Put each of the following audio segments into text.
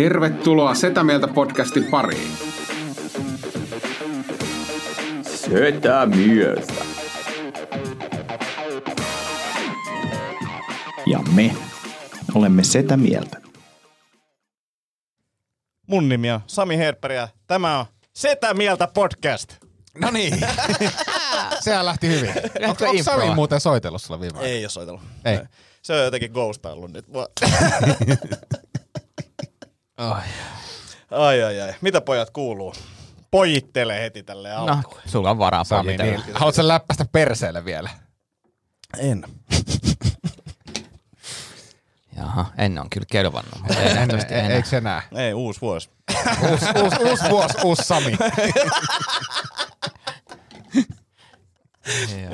Tervetuloa Setä Mieltä podcastin pariin. Setä mieltä. Ja me olemme Setä Mieltä. Mun nimi on Sami Herpperi ja tämä on Setä Mieltä podcast. No niin. Sehän lähti hyvin. Onko, onko Sami muuten soitellut sulla viime Ei ole soitellut. Ei. Se on jotenkin ghostaillut nyt. Ai. Ai ai ai. Mitä pojat kuuluu? Pojittele heti tälle No, alkuun. sulla on varaa Sami, pojitella. niin. Haluatko läppästä perseelle vielä? En. Jaha, en on kyllä kelvannut, mutta ei En, nähtävästi e- enää. eikö enää? Ei, uusi vuosi. Uusi, uusi, uusi vuosi, uusi Sami.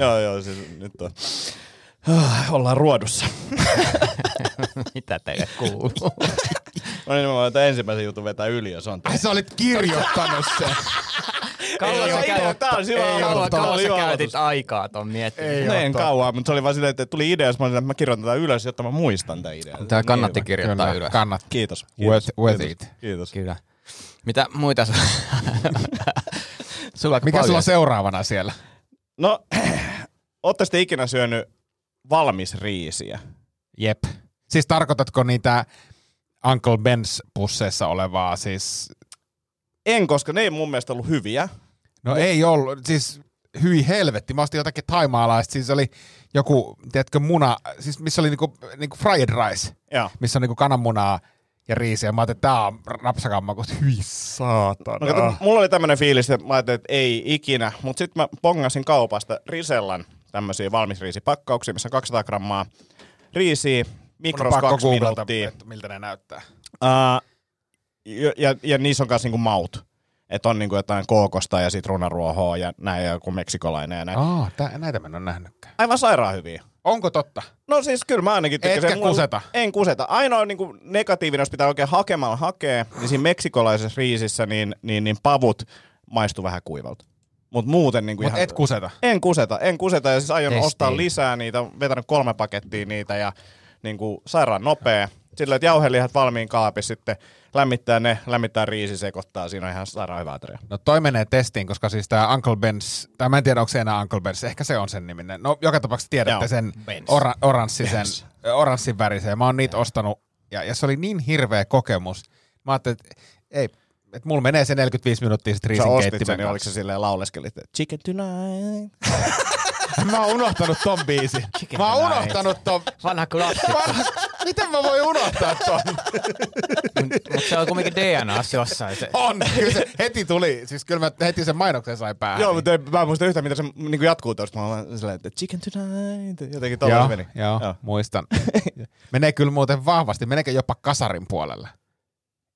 joo, joo, siis nyt on. Ah, Ollaan ruodussa. Mitä teille kuuluu? No niin, mä voin tämän ensimmäisen jutun vetää yli, jos on. Ai sä olit kirjoittanut sen. Kauan sä käytit, Tää on kauan, kauan sä käytit aikaa ton miettimään. Ei No oo en kauan, mutta se oli vaan silleen, että tuli idea, jos mä olin, että mä kirjoitan tätä ylös, jotta mä muistan tämän idean. Tää kannatti Niin, kirjoittaa Kyllä, ylös. kannat. Kiitos. With, with kiitos, it. Kiitos. Kyllä. Mitä muita su- sulla Mikä sulla on seuraavana siellä? No, ootte sitten ikinä syönyt valmis riisiä? Jep. Siis tarkoitatko niitä Uncle Ben's pusseissa olevaa siis... En, koska ne ei mun mielestä ollut hyviä. No ei ollut, siis hyi helvetti. Mä ostin jotakin taimaalaista, siis oli joku, tiedätkö, muna, siis missä oli niinku, niinku fried rice, Joo. missä on niinku kananmunaa ja riisiä. Mä ajattelin, että tää on rapsakamma, kun hyi saatana. No, kato, mulla oli tämmönen fiilis, että mä ajattelin, että ei ikinä, mutta sitten mä pongasin kaupasta Risellan tämmöisiä valmisriisipakkauksia, missä on 200 grammaa riisiä, on mikros pakko kaksi minuuttia. että miltä ne näyttää. Uh, ja, ja, ja niissä on myös niinku maut. Että on niinku jotain kookosta ja sitruunaruohoa ja näin ja joku meksikolainen ja näin. Aa, tää, näitä mä en ole nähnytkään. Aivan sairaan hyviä. Onko totta? No siis kyllä mä ainakin tykkäsin. Etkä Mulla- kuseta? En kuseta. Ainoa niin kuin negatiivinen, jos pitää oikein hakemalla hakea, niin siinä meksikolaisessa riisissä niin, niin, niin pavut maistuu vähän kuivalta. Mutta muuten niin kuin Mutta et kuseta. En kuseta, en kuseta ja siis aion Testiin. ostaa lisää niitä, vetänyt kolme pakettia niitä ja niin kuin sairaan nopea. Sillä että jauhelihat valmiin kaapissa sitten lämmittää ne, lämmittää riisi, sekoittaa, siinä on ihan sairaan hyvä ateria. No toi menee testiin, koska siis tää Uncle Ben's, tai mä en tiedä onko se enää Uncle Ben's, ehkä se on sen niminen. No joka tapauksessa tiedätte Joo, sen ora, oranssisen, oranssin värisen. Mä oon niitä ostanut, ja, ja se oli niin hirveä kokemus. Mä ajattelin, että ei, että mulla menee se 45 minuuttia sit Sä riisin ostit sen, niin oliko se silleen lauleskelit, että chicken tonight? Mä oon unohtanut ton biisin. Chicken Mä oon tonight. unohtanut ton. Vanha klassikko. Vanha- Miten mä voin unohtaa ton? Mutta se on kumminkin DNAssa jossain. Se. On, kyllä se heti tuli. Siis kyllä mä heti sen mainoksen sain päähän. Joo, mutta mä en muista yhtään, mitä se niin jatkuu tuosta. Mä oon silleen, että chicken tonight. Jotenkin joo, meni. joo, joo, muistan. Menee kyllä muuten vahvasti. Meneekö jopa kasarin puolelle?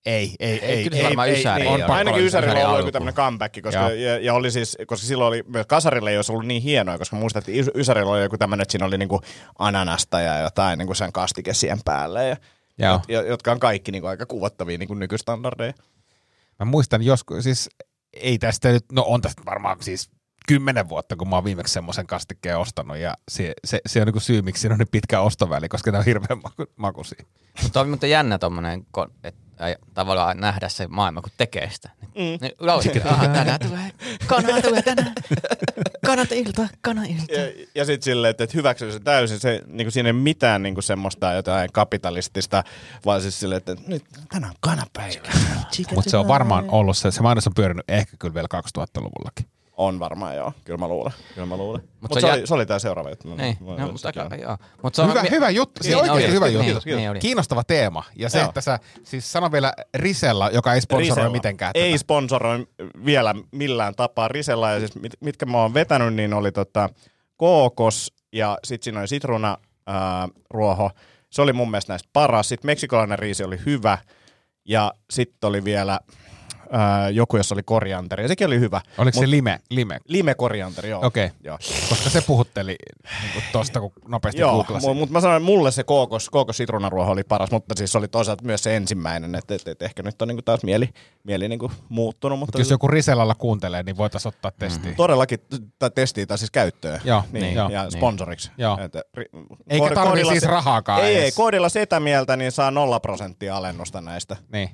Ei, ei, ei. kyllä se varmaan Ysäri on on. Ainakin Ysärillä Ysäri on ollut joku tämmöinen comeback, koska, Joo. ja, ja, oli siis, koska silloin oli myös Kasarille ei olisi ollut niin hienoa, koska muistat, että Ys- Ysärillä oli joku tämmöinen, että siinä oli niinku ananasta ja jotain niinku sen kastike siihen päälle, ja, Joo. ja, jotka on kaikki niinku aika kuvattavia niinku nykystandardeja. Mä muistan joskus, siis ei tästä nyt, no on tästä varmaan siis kymmenen vuotta, kun mä oon viimeksi semmoisen kastikkeen ostanut ja se, se, se on niinku syy, miksi siinä on niin pitkä ostoväli, koska ne on hirveän maku, makuisia. Mutta on muuten jännä tommonen, ko- et, ai, tavallaan nähdä se maailma, kun tekee sitä. Mm. Niin laulitkin, aha, tänään tulee, kana tulee tänään, kanat ilta, kana ilta. Ja, ja sitten silleen, että, että hyväksyy se täysin, se, niinku siinä ei mitään niinku semmoista jotain kapitalistista, vaan siis silleen, että nyt tänään on kanapäivä. Mutta se on varmaan ollut se, se mainos on pyörinyt ehkä kyllä vielä 2000-luvullakin. On varmaan joo, kyllä mä luulen. Kyllä mä luulen. Mut Mutta se se, jät- oli, se oli tää seuraava juttu. Niin, Mä- no, mä- mutta aika, joo. Mut se on, Hyvä, mi- hyvä juttu, siis Niin oli, hyvä niin, juttu. Kiitos, niin oli. Kiinnostava teema. Ja se, Joo. että sä, siis sano vielä Risella, joka ei sponsoroi Risella. mitenkään Ei tätä. sponsoroi vielä millään tapaa Risella. Ja siis mit, mitkä mä oon vetänyt, niin oli tota kookos ja sitten siinä oli sitruuna ää, ruoho. Se oli mun mielestä näistä paras. Sitten meksikolainen riisi oli hyvä. Ja sitten oli vielä ää, joku, jossa oli korianteri. Ja sekin oli hyvä. Oliko Mut- se lime? lime? Lime korianteri, joo. Okei. Joo. Koska se puhutteli niin tosta, kun nopeasti Joo, googlasin. mutta mä sanoin, että mulle se kookos, kookos sitruunaruoho oli paras, mutta siis se oli toisaalta myös se ensimmäinen, että et, et ehkä nyt on niinku taas mieli, mieli niinku muuttunut, mutta Jos joku Risellalla kuuntelee, niin voitaisiin ottaa testiin. todellakin tai testiin tai siis käyttöön. Joo, niin, niin, joo, ja niin. sponsoriksi. Joo. Että, ri, Eikä koodilla siis rahaakaan Ei, ei, edes. koodilla sitä mieltä, niin saa nolla prosenttia alennusta näistä. Niin.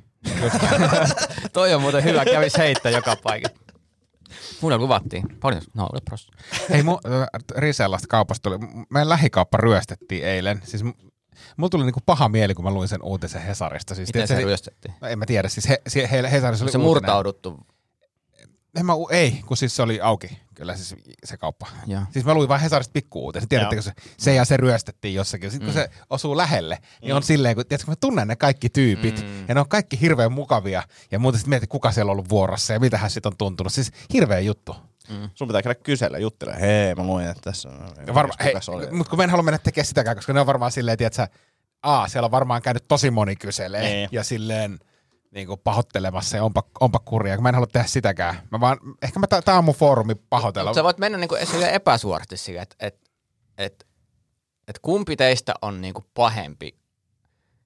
Toi on muuten hyvä, kävis heittää joka paikassa. Mulle luvattiin. Paljon? No, pros. Hei, mu, Risellasta kaupasta tuli, meidän lähikauppa ryöstettiin eilen. Siis mulla tuli niinku paha mieli, kun mä luin sen uutisen Hesarista. Siis, Miten tiedätkö, se ryöstettiin? No, en mä tiedä, siis he, he, he, Hesarissa oli Se uutinen. murtauduttu. En mä, ei, kun siis se oli auki, kyllä siis se kauppa. Joo. Siis mä luin vaan Hesarista pikku-uutisen. Tiedättekö se, se ja se ryöstettiin jossakin. Sitten kun Mm. se osuu lähelle, niin on silleen, kun, tiedätkö, mä tunnen ne kaikki tyypit. Mm. Ja ne on kaikki hirveän mukavia. Ja muuten sitten mietin, kuka siellä on ollut vuorossa ja mitä hän sitten on tuntunut. Siis hirveä juttu. Sun pitää käydä kysellä, juttele. Hei, mä luin, että tässä on... Ja varma, hei, mutta kun mä en halua mennä tekemään sitäkään, koska ne on varmaan silleen, tiedätkö, aa, siellä on varmaan käynyt tosi moni kyselee Niin. ja silleen niin kuin pahoittelemassa ja onpa, onpa kurja, kun mä en halua tehdä sitäkään. Mä vaan, ehkä mä, tää on mun foorumi pahoitella. Sä voit mennä niinku silleen epäsuorasti siihen, että et, et, et kumpi teistä on niinku pahempi.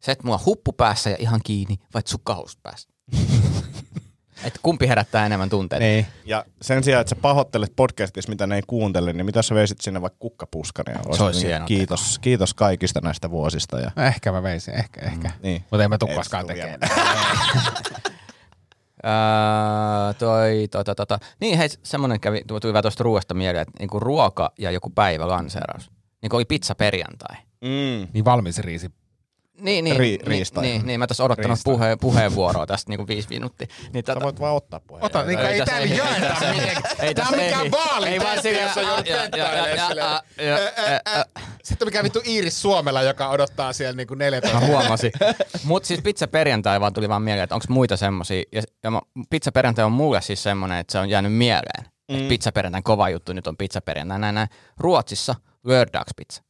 Se, että mulla on huppu päässä ja ihan kiinni, vai sukkahousut päässä. et kumpi herättää enemmän tunteita. Niin. Ja sen sijaan, että sä pahoittelet podcastissa, mitä ne ei kuuntele, niin mitä sä veisit sinne vaikka kukkapuskan? Ja Se olisi hieno kiitos, kiitos kaikista näistä vuosista. Ja, No ehkä mä veisin, ehkä, ehkä. niin. Mutta en mä se tule tekemään. Öö, toi, tota, tota. Niin hei, semmonen kävi, tuli vähän tuosta ruoasta mieleen, että niinku ruoka ja joku päivä lanseeraus. Niin oli pizza perjantai. Mm. Niin valmis riisi. Niin, niin, Ri- niin, riistai. niin, niin, mä tässä odottanut puhe, puheenvuoroa tästä niinku viisi minuuttia. Niin, Sä tota, voit vaan ottaa puheen. Ota, niin ei tässä- täällä ei- jaeta mitenkään. ei Tää on tässä- mikään ei- vaali ei vaan sillä- ja- ja- Sitten mikä vittu Iiris Suomella, joka odottaa siellä niinku Mä 14. huomasin. Mutta siis pizza perjantai vaan tuli vaan mieleen, että onko muita semmosia. Ja, ja mä, pizza perjantai on mulle siis semmonen, että se on jäänyt mieleen. Mm. Että pizza perjantai kova juttu, nyt on pizza perjantai. Näin, näin. Ruotsissa lördagspizza.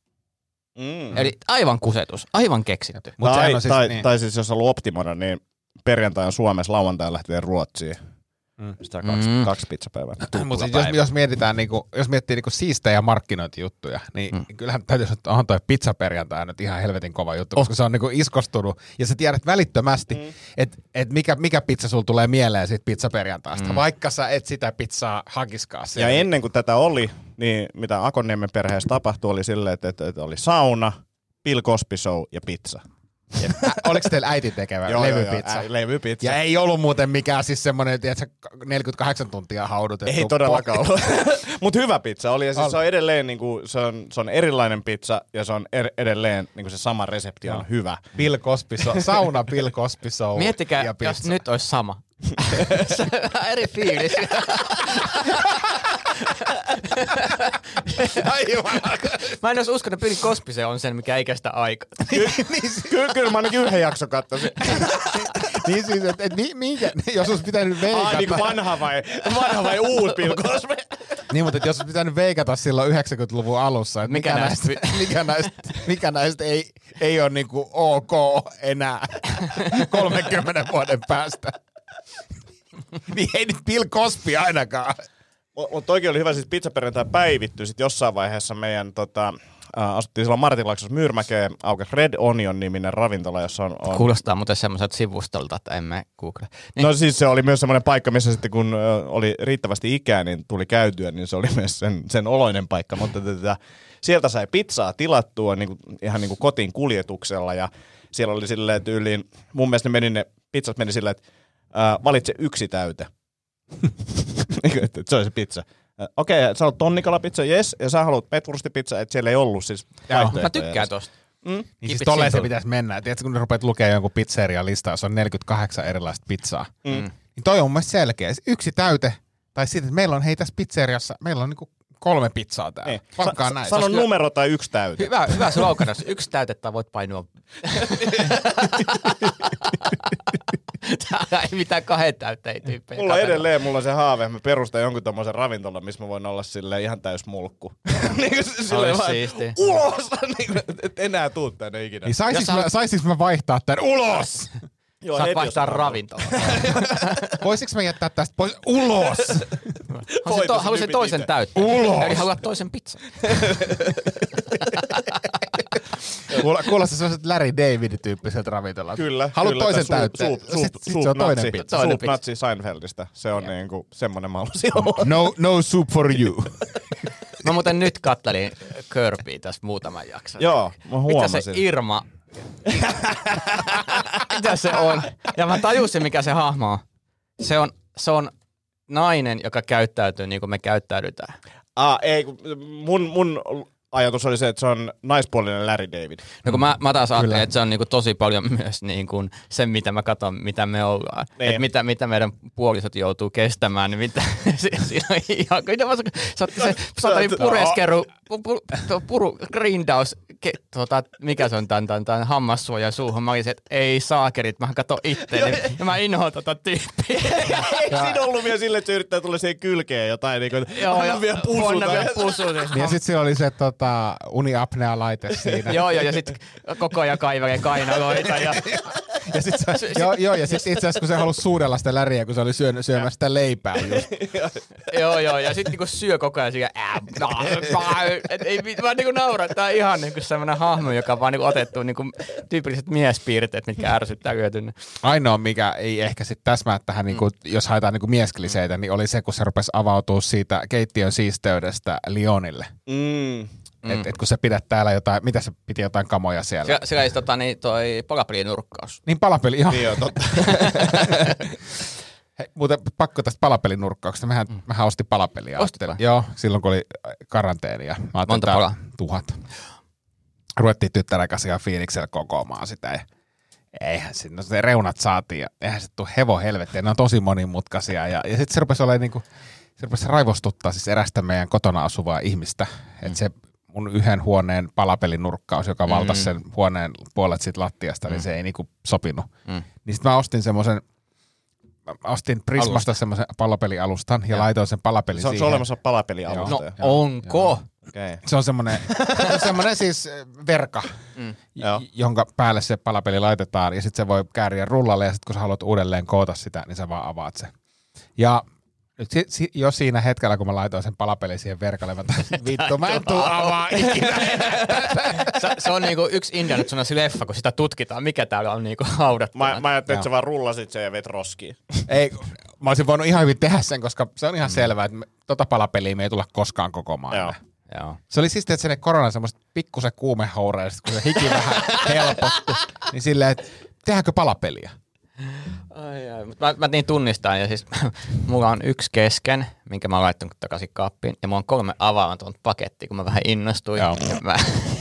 Mm. Eli aivan kusetus, aivan keksitty. Mut tai, on siis- tai, niin. tai siis jos haluaa optimoida, niin perjantai on Suomessa, lauantai lähtee Ruotsiin. Mm. Sitä on kaksi, Mm. kaksi pizzapäivää. Mutta siis jos, jos, mietitään, niinku, jos miettii niinku siistejä markkinointijuttuja, niin mm. kyllähän täytyy sanoa, että onhan toi pizzaperjantai nyt ihan helvetin kova juttu, koska se on niinku iskostunut ja sä tiedät välittömästi, mm. että et mikä, mikä pizza sulla tulee mieleen siitä pizzaperjantaista, mm. vaikka sä et sitä pizzaa hakiskaa Ja ennen kuin tätä oli, niin mitä Akonniemen perheessä tapahtui, oli silleen, että, että, että oli sauna, Bill Cosby Show ja pizza. Oliko teillä äiti tekevä levypizza? ä, levypizza. ja ei ollut muuten mikään siis semmoinen, tiedätkö, 48 tuntia haudutettu. Ei todellakaan ollut. Mutta hyvä pizza oli. Ja siis Oli. se on edelleen niinku, se on, se on erilainen pizza ja se on er, edelleen niinku se sama resepti on hyvä. Bill Cosby Show, sauna Bill Cosby Show Miettikää, ja jos nyt olisi sama. Se on vähän eri fiilis. Aivan. Mä en olisi uskonut, että Cosby se on sen, mikä ei kestä aikaa. Kyllä, kyllä mä ainakin yhden jakson katsoin. niin siis, että et, mi, minkä, jos olisi pitänyt veikata. Ai niinku vanha vai, vanha vai uusi Bill Cosby? Niin, mutta et jos olisi pitänyt veikata silloin 90-luvun alussa, että mikä, Mikä näistä, näistä- mikä, näistä, mikä näistä ei, ei ole niinku ok enää 30 vuoden päästä. niin ei nyt Bill Cosby ainakaan. Mutta toikin oli hyvä, siis pizzaperjantai päivittyi sitten jossain vaiheessa meidän tota, äh, asuttiin silloin Martinlaaksossa Myyrmäkeen, aukesi Red Onion niminen ravintola, jossa on, on Kuulostaa muuten semmoiselta sivustolta, että emme google. Niin, No siis se oli myös semmoinen paikka, missä sitten kun oli riittävästi ikää, niin tuli käytyä, niin se oli myös sen, sen oloinen paikka. Mutta tätä, sieltä sai pizzaa tilattua niin kuin, ihan niin kuin kotiin kuljetuksella ja siellä oli silleen tyyliin, mun mielestä ne, meni ne pizzat meni silleen, että ää, valitse yksi täyte. Niin se oli se pizza. Okei, okay, sä haluat tonnikalapizza, yes, ja sä haluat petwurstipizza, että siellä ei ollut siis mä tykkään tosta. Mm. Niin Keep siis it tolleen se pitäisi mennä. Tiedätkö, kun rupeat lukemaan jonkun pizzeria listaa, jossa on 48 erilaista pizzaa. Mm. Niin toi on mun mielestä selkeä. Yksi täyte, tai sitten, että meillä on hei tässä pizzeriassa, meillä on niinku kolme pizzaa täällä. Ei. Pakkaa Sa- näin. Sano Koska- numero tai yksi täyte. Hyvä, hyvä slogan, jos yksi täytettä voit painua. Täällä ei mitään kahden täytteen tyyppejä. Mulla on edelleen mulla on se haave, että mä perustan jonkun tommosen ravintolan, missä mä voin olla sille ihan täys mulkku. niin kuin se- silleen vaan, siisti. Ulos! niin kuin, et enää tuu tänne ikinä. Niin saisis, mä, saisis mä vaihtaa tän ulos? Joo, Saat vaihtaa ravintola. Voisiko mä jättää tästä pois? Ulos! Haluaisin, to, haluaisin toisen täytteen. Ulos! Eli haluat toisen pizzan. Kuulo- Kuulostaa sellaiset Larry David-tyyppiset ravintolat. Kyllä. Haluat kyllä, toisen täytteen. Soup, Sit- sit soup, se on toinen natsi, pizza. Toinen Soup pizza. natsi Seinfeldistä. Se on niinku semmonen mä halusin olla. No, no soup for you. Mä muuten nyt kattelin Kirbyä tässä muutaman jakson. Joo, mä Mitä se huomasin. Irma Mitä se on? Ja mä tajusin, mikä se hahmo on. Se on, se on nainen, joka käyttäytyy niin kuin me käyttäydytään. Ah, ei, mun, mun ajatus oli se, että se on naispuolinen Larry David. No kun mä, mä taas ajattelen, että se on niinku tosi paljon myös niinku se, mitä mä katson, mitä me ollaan. Niin. Että mitä, mitä meidän puolisot joutuu kestämään, niin mitä, si- siinä on ihan, kyllä mä, sä otti se, sä otti pureskeru, pu, pu, tuo puru, grindaus, ke, tota, mikä se on tämän, tämän, tämän hammassuoja suuhun. Mä olisin, että ei saakerit, mä katon itteeni. ja mä inhoan tota tyyppiä. Eikö siinä ollut vielä silleen, että se yrittää tulla siihen kylkeen jotain, niin kuin, Joo, ja vielä pusuta. Anna vielä pusuta. Ja sitten siellä oli se tota, uniapnea-laite siinä. Joo, joo, ja sitten koko ajan kaivelee kainaloita. Ja, Ja sit se, joo, joo, ja sitten itse asiassa kun se halusi suudella sitä läriä, kun se oli syön, syömässä sitä leipää just. joo, joo, ja sitten niinku syö koko ajan nah, et ei, mit- vaan niinku nauraa, tää on ihan niinku semmoinen hahmo, joka on vaan niinku otettu niinku tyypilliset miespiirteet, mitkä ärsyttää yötynne. Ainoa, mikä ei ehkä sitten täsmää tähän, niin kuin, jos haetaan niin mieskliseitä, niin oli se, kun se rupesi avautua siitä keittiön siisteydestä Lionille. Mm. Mm. Et, et kun se pidät täällä jotain, mitä se piti jotain kamoja siellä. Sillä, sillä ei tota, niin toi palapelinnurkkaus. Niin palapeli, ihan. Niin joo, totta. Hei, muuten pakko tästä palapelinurkkauksesta. Mähän, mm. mähän ostin palapeliä. Ostitko? Ajattelin- Joo, silloin kun oli karanteeni. Ja mä Monta palaa? Tuhat. Ruvettiin tyttären kanssa fiiliksellä kokoamaan sitä. Ja eihän se, no se reunat saatiin ja eihän se tuu hevo helvettiä. Ne on tosi monimutkaisia. Ja, ja sitten se rupesi olemaan niinku, se rupesi raivostuttaa siis erästä meidän kotona asuvaa ihmistä. Mm. Että se mun yhden huoneen palapelinurkkaus, joka Mm. valtasi sen huoneen puolet siitä lattiasta, mm. niin se ei niinku sopinut. Mm. Niin sitten mä ostin semmoisen ostin Prismasta semmoisen palapelialustan ja Joo. laitoin sen palapelin Se on, se siihen. on olemassa palapelialusta. No jo. onko? Okei. Se on semmoinen, se on semmoinen siis äh, verka, Mm. Joo. j- jonka päälle se palapeli laitetaan ja sitten se voi kääriä rullalle ja sitten kun sä haluat uudelleen koota sitä, niin sä vaan avaat sen. Ja nyt si, si, jo siinä hetkellä, kun mä laitoin sen palapelin siihen verkalle, mä tajusin, vittu, mä en tuu avaa ikinä. Se, se on niinku yksi Indiana Jones leffa, kun sitä tutkitaan, mikä täällä on niinku haudattu. Mä, mä ajattelin, että sä vaan rullasit sen ja vet roskiin. Ei, mä olisin voinut ihan hyvin tehdä sen, koska se on ihan selvää, että me, tota palapeliä me ei tulla koskaan kokoamaan. Joo. enää. Joo. Se oli siis, että sinne korona semmoista pikkusen sit kun se hiki vähän helpotti, niin silleen, että tehdäänkö palapeliä? Ai, ai. Mut mä, mä niin tunnistan ja siis mulla on yksi kesken, minkä mä oon laittanut takaisin kaappiin ja mulla on kolme avaamatonta pakettia, kun mä vähän innostuin. Joo. Ja mä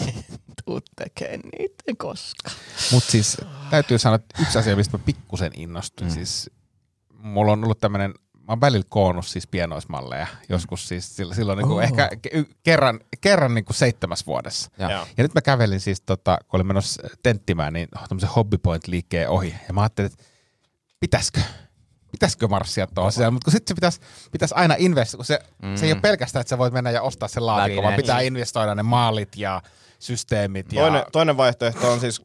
tuu tekemään niitä koskaan. Mutta siis täytyy sanoa, että yksi asia, mistä mä pikkusen innostuin, mm. siis mulla on ollut tämmöinen, mä oon välillä koonnut siis pienoismalleja, joskus siis silloin, silloin niinku Oh. ehkä ke- kerran, kerran niinku seitsemäs vuodessa. Joo. Ja nyt mä kävelin siis, tota, kun olin menossa tenttimään, niin tämmöisen hobbypoint-liikkeen ohi. Ja mä ajattelin, että pitäisikö, pitäisikö marssia tuohon sisälle, mutta kun sitten se pitäisi, pitäisi aina investoida, kun se, mm. se ei ole pelkästään, että sä voit mennä ja ostaa sen laatikon, vaan pitää investoida ne maalit ja systeemit. Ja, Toinen, toinen vaihtoehto on siis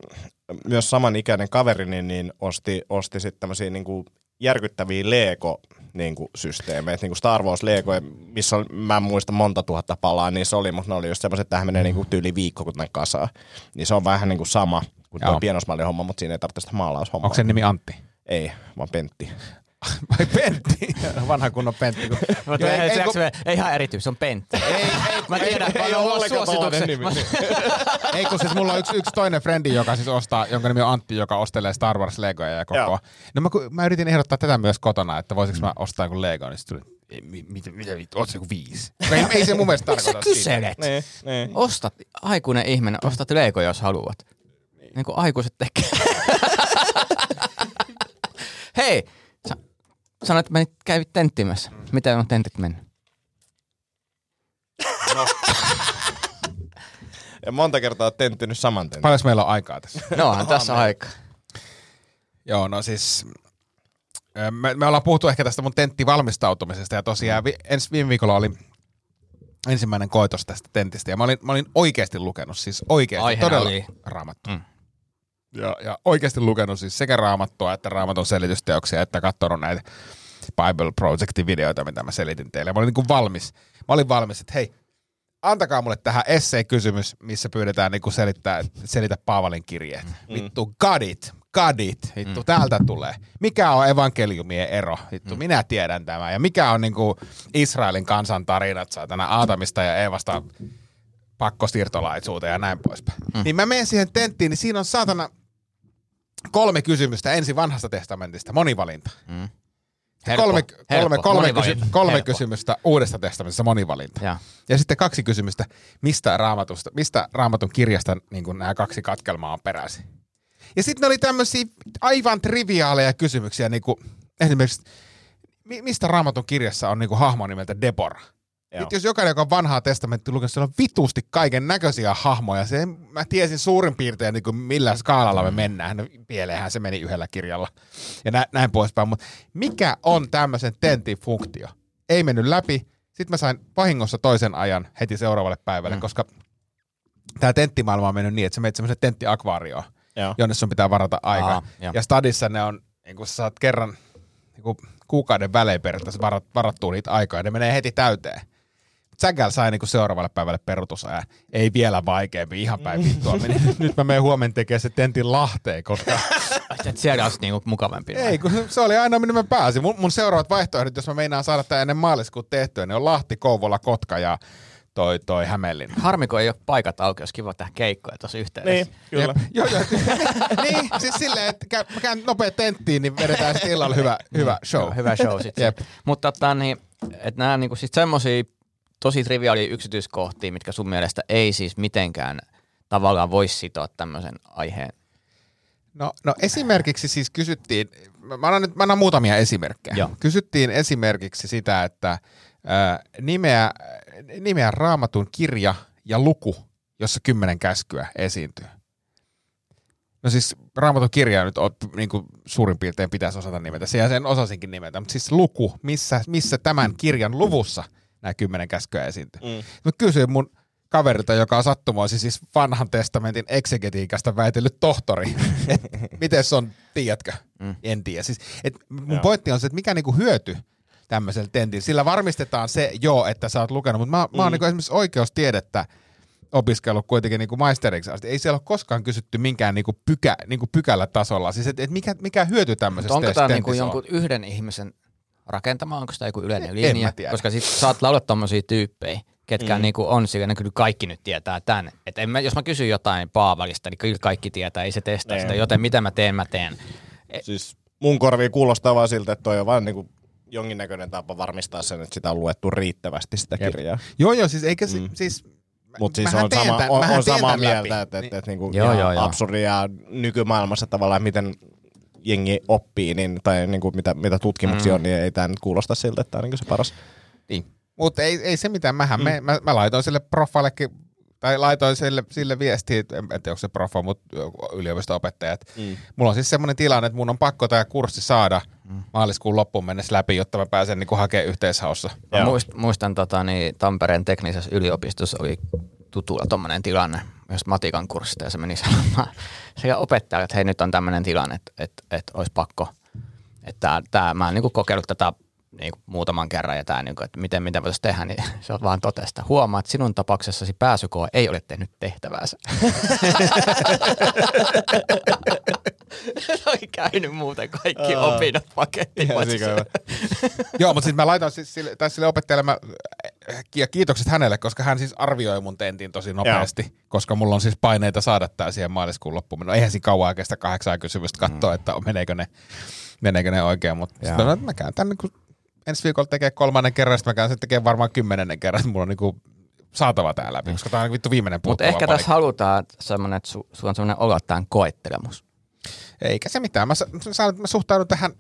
myös samanikäinen kaveri, niin, niin osti, osti sitten tämmöisiä niin kuin järkyttäviä Lego niin kuin systeemejä, niin kuin Star Wars Lego, missä on, mä en muista monta tuhatta palaa, niin se oli, mutta ne oli just semmoiset, että tähän menee niin kuin tyyli viikko, kun ne kasaa. Niin se on vähän niin kuin sama kuin tuo Joo. pienosmallin homma, mutta siinä ei tarvitse sitä maalaushommaa. Onko sen nimi Antti? Ei, vaan Pentti. Vai Pentti? Vanha kunnon Pentti. Kun... Mutta Joo, ei, ei, ei, ei, ihan eri tyyppi, se on Pentti. ei, ei, Mä tiedän, ei, mä ei ole suosituksen. nimi. ei, kun siis mulla on yksi, yksi toinen frendi, joka siis ostaa, jonka nimi on Antti, joka ostelee Star Wars Legoja ja koko. Joo. No mä, kun- mä yritin ehdottaa tätä myös kotona, että voisiko mä ostaa jonkun Lego, niin sitten tuli, mitä, mitä vittu, oot se joku viisi? Ei, ei se mun mielestä Miksi sä tarkoita sitä. kyselet? Niin, niin. Ostat, aikuinen ihminen, ostat Lego, jos haluat. Niin kuin aikuiset tekee. Hei, sä sanoit, että menit, kävit tenttimässä. Miten on tentit mennyt? Ja monta kertaa oot tenttynyt saman tentin. Paljon meillä on aikaa tässä? No onhan tässä aika. Joo, no siis me, me ollaan puhuttu ehkä tästä mun tenttivalmistautumisesta ja tosiaan vi, ens, viime viikolla oli ensimmäinen koitos tästä tentistä ja mä olin, mä olin oikeasti lukenut, siis oikeasti Aiheena todella oli- raamattu. Mm. Ja, ja oikeasti lukenut siis sekä raamattua että raamatun selitysteoksia, että katsonut näitä Bible Projectin videoita, mitä mä selitin teille. Mä olin niin kuin valmis. Mä olin valmis, että hei, antakaa mulle tähän essay-kysymys, missä pyydetään niin kuin selittää, selitä Paavalin kirjeet. Mm. Vittu, got it, got it. Vittu, mm. täältä tulee. Mikä on evankeliumien ero? Vittu, mm. minä tiedän tämän. Ja mikä on niin kuin Israelin kansan tarinat, saatana Aatamista ja Eevasta pakkosiirtolaisuuteen ja näin poispäin. Mm. Niin mä menen siihen tenttiin, niin siinä on saatana kolme kysymystä ensin vanhasta testamentista, monivalinta. Mm. Helppo, kolme, helppo, kolme, kolme, kysy- kolme helppo. kysymystä uudesta testamentista, monivalinta. Ja. Ja sitten kaksi kysymystä, mistä, raamatusta, mistä raamatun kirjasta niin nämä kaksi katkelmaa on peräisin. Ja sitten oli tämmöisiä aivan triviaaleja kysymyksiä, niin kuin esimerkiksi, mi- mistä raamatun kirjassa on niin kuin hahmo nimeltä Deborah? Nyt jos jokainen, joka on vanhaa testamenttia lukenut, siellä on vitusti kaiken näköisiä hahmoja. Se, mä tiesin suurin piirtein, niin kuin millä skaalalla me mennään. No, pieleenhän se meni yhdellä kirjalla ja nä, näin poispäin. Mutta mikä on tämmöisen tentin funktio? Ei mennyt läpi. Sitten mä sain vahingossa toisen ajan heti seuraavalle päivälle, mm. koska tämä tenttimaailma on mennyt niin, että sä menet semmoisen tenttiakvaarioon, Joo. jonne sun pitää varata aikaa. Ja stadissa ne on, niin kun sä saat kerran niin kun kuukauden välein periaatteessa varat, varattua niitä aikaa, ja ne menee heti täyteen. Sägäl sai niinku seuraavalle päivälle perutusajan. Ei vielä vaikeampi, ihan päin vittua. Meni. Nyt mä menen huomenna tekemään se tentin Lahteen, koska siellä olisi niinku mukavampi. ei, kun se oli aina minne mä pääsin. Mun, mun seuraavat vaihtoehdot, jos mä meinaan saada tämän ennen maaliskuun tehtyä, niin on Lahti, Kouvola, Kotka ja toi, toi Hämeenlinna. Harmi, kun ei ole paikat auki, olisi kiva tehdä keikkoja tuossa yhteydessä. Niin, kyllä. Jep. Joo, joo. niin, siis silleen, että käy, mä käyn nopea tenttiin, niin vedetään sitten illalla hyvä, hyvä show. Hyvä show sitten. Jep. Mutta tota, niin, että nämä niinku sit semmosia tosi triviaalia yksityiskohtia, mitkä sun mielestä ei siis mitenkään tavallaan voisi sitoa tämmöisen aiheen. No, no esimerkiksi siis kysyttiin, mä annan, nyt, mä annan muutamia esimerkkejä. Joo. Kysyttiin esimerkiksi sitä, että ää, nimeä, nimeä raamatun kirja ja luku, jossa kymmenen käskyä esiintyy. No siis raamatun kirja nyt on, niin kuin suurin piirtein pitäisi osata nimetä. Se ja sen osasinkin nimetä, mutta siis luku, missä, missä tämän kirjan luvussa nämä kymmenen käskyä esiintyy. Mm. Mä kysyin mun kaverilta, joka on sattumoisin siis vanhan testamentin eksegetiikasta väitellyt tohtori, että miten se on, tiedätkö? Mm. En tiedä. Siis, et mun Joo. pointti on se, että mikä niinku hyöty tämmöisellä tentillä. Sillä varmistetaan se joo, että sä oot lukenut, mutta mä, mä oon niinku esimerkiksi oikeustiedettä opiskellut kuitenkin niinku maisteriksi asti. Ei siellä ole koskaan kysytty minkään niinku pykä, niinku pykälätasolla. Siis et, et mikä, mikä hyöty tämmöisestä onko tämä niinku jonkun yhden ihmisen rakentama, onko tämä joku yleinen En linja? Koska sit saat laulaa tommosia tyyppejä, ketkä mm. niinku on siellä, ne kyllä kaikki nyt tietää tämän. Et en mä, jos mä kysyn jotain Paavalista, niin kyllä kaikki tietää, ei se testaa Niin. sitä, joten mitä mä teen, mä teen. Siis mun korviin kuulostaa vaan siltä, että toi on vaan niinku jonkinnäköinen tapa varmistaa sen, että sitä on luettu riittävästi sitä Jep. kirjaa. Joo, joo, siis eikä mm. siis... Mutta siis on, sama, on, on samaa mieltä, että, että, että niinku Joo, joo, joo, joo. absurdia nykymaailmassa tavallaan, miten jengi oppii, niin, tai niinku mitä, mitä tutkimuksia mm. on, niin ei tämä nyt kuulosta siltä, että tämä on niinku se paras. Niin. Mutta ei, ei se mitään, mähän mm. me, mä, mä laitoin sille profallekin, tai laitoin sille, sille viestiä, että en tiedä onko se profa, mutta yliopisto-opettaja, että mm. mulla on siis semmoinen tilanne, että mun on pakko tämä kurssi saada mm. maaliskuun loppuun mennessä läpi, jotta mä pääsen niin hakemaan yhteishaussa. Mä Joo. muist, muistan tota, niin Tampereen teknisessä yliopistossa oli tutulla tommonen tilanne, myös matikan kurssista, ja se meni sanomaan sekä opettajalle, että hei nyt on tämmöinen tilanne, että, että, että olisi pakko, että tää, mä oon niinku kokeillut tätä niinku muutaman kerran ja tää, niinku, että miten, miten voitaisiin tehdä, niin se on vaan totesta. Huomaa, että sinun tapauksessasi pääsykoe ei ole tehnyt tehtäväänsä. se oli käynyt muuten kaikki Aa. opinnot pakettiin. Joo, mutta siis mä laitoin siis sille, tai sille opettajalle, mä, ja kiitokset hänelle, koska hän siis arvioi mun tentin tosi nopeasti, Joo. koska mulla on siis paineita saada tää siihen maaliskuun loppuun. No eihän siinä kauan kestä kahdeksan kysymystä katsoa, mm. että meneekö ne, meneekö ne oikein, mutta sitten mä, mä käyn tänne, kun ensi viikolla tekee kolmannen kerran, sitten mä käyn sen tekemään varmaan kymmenennen kerran, että mulla on niinku saatava tää läpi, koska tää on vittu viimeinen Mutta ehkä tässä halutaan semmoinen, että su, sulla on semmoinen olo, että tämä koettelemus. Eikä se mitään. Mä, sa- sa- mä suhtaudun tähän,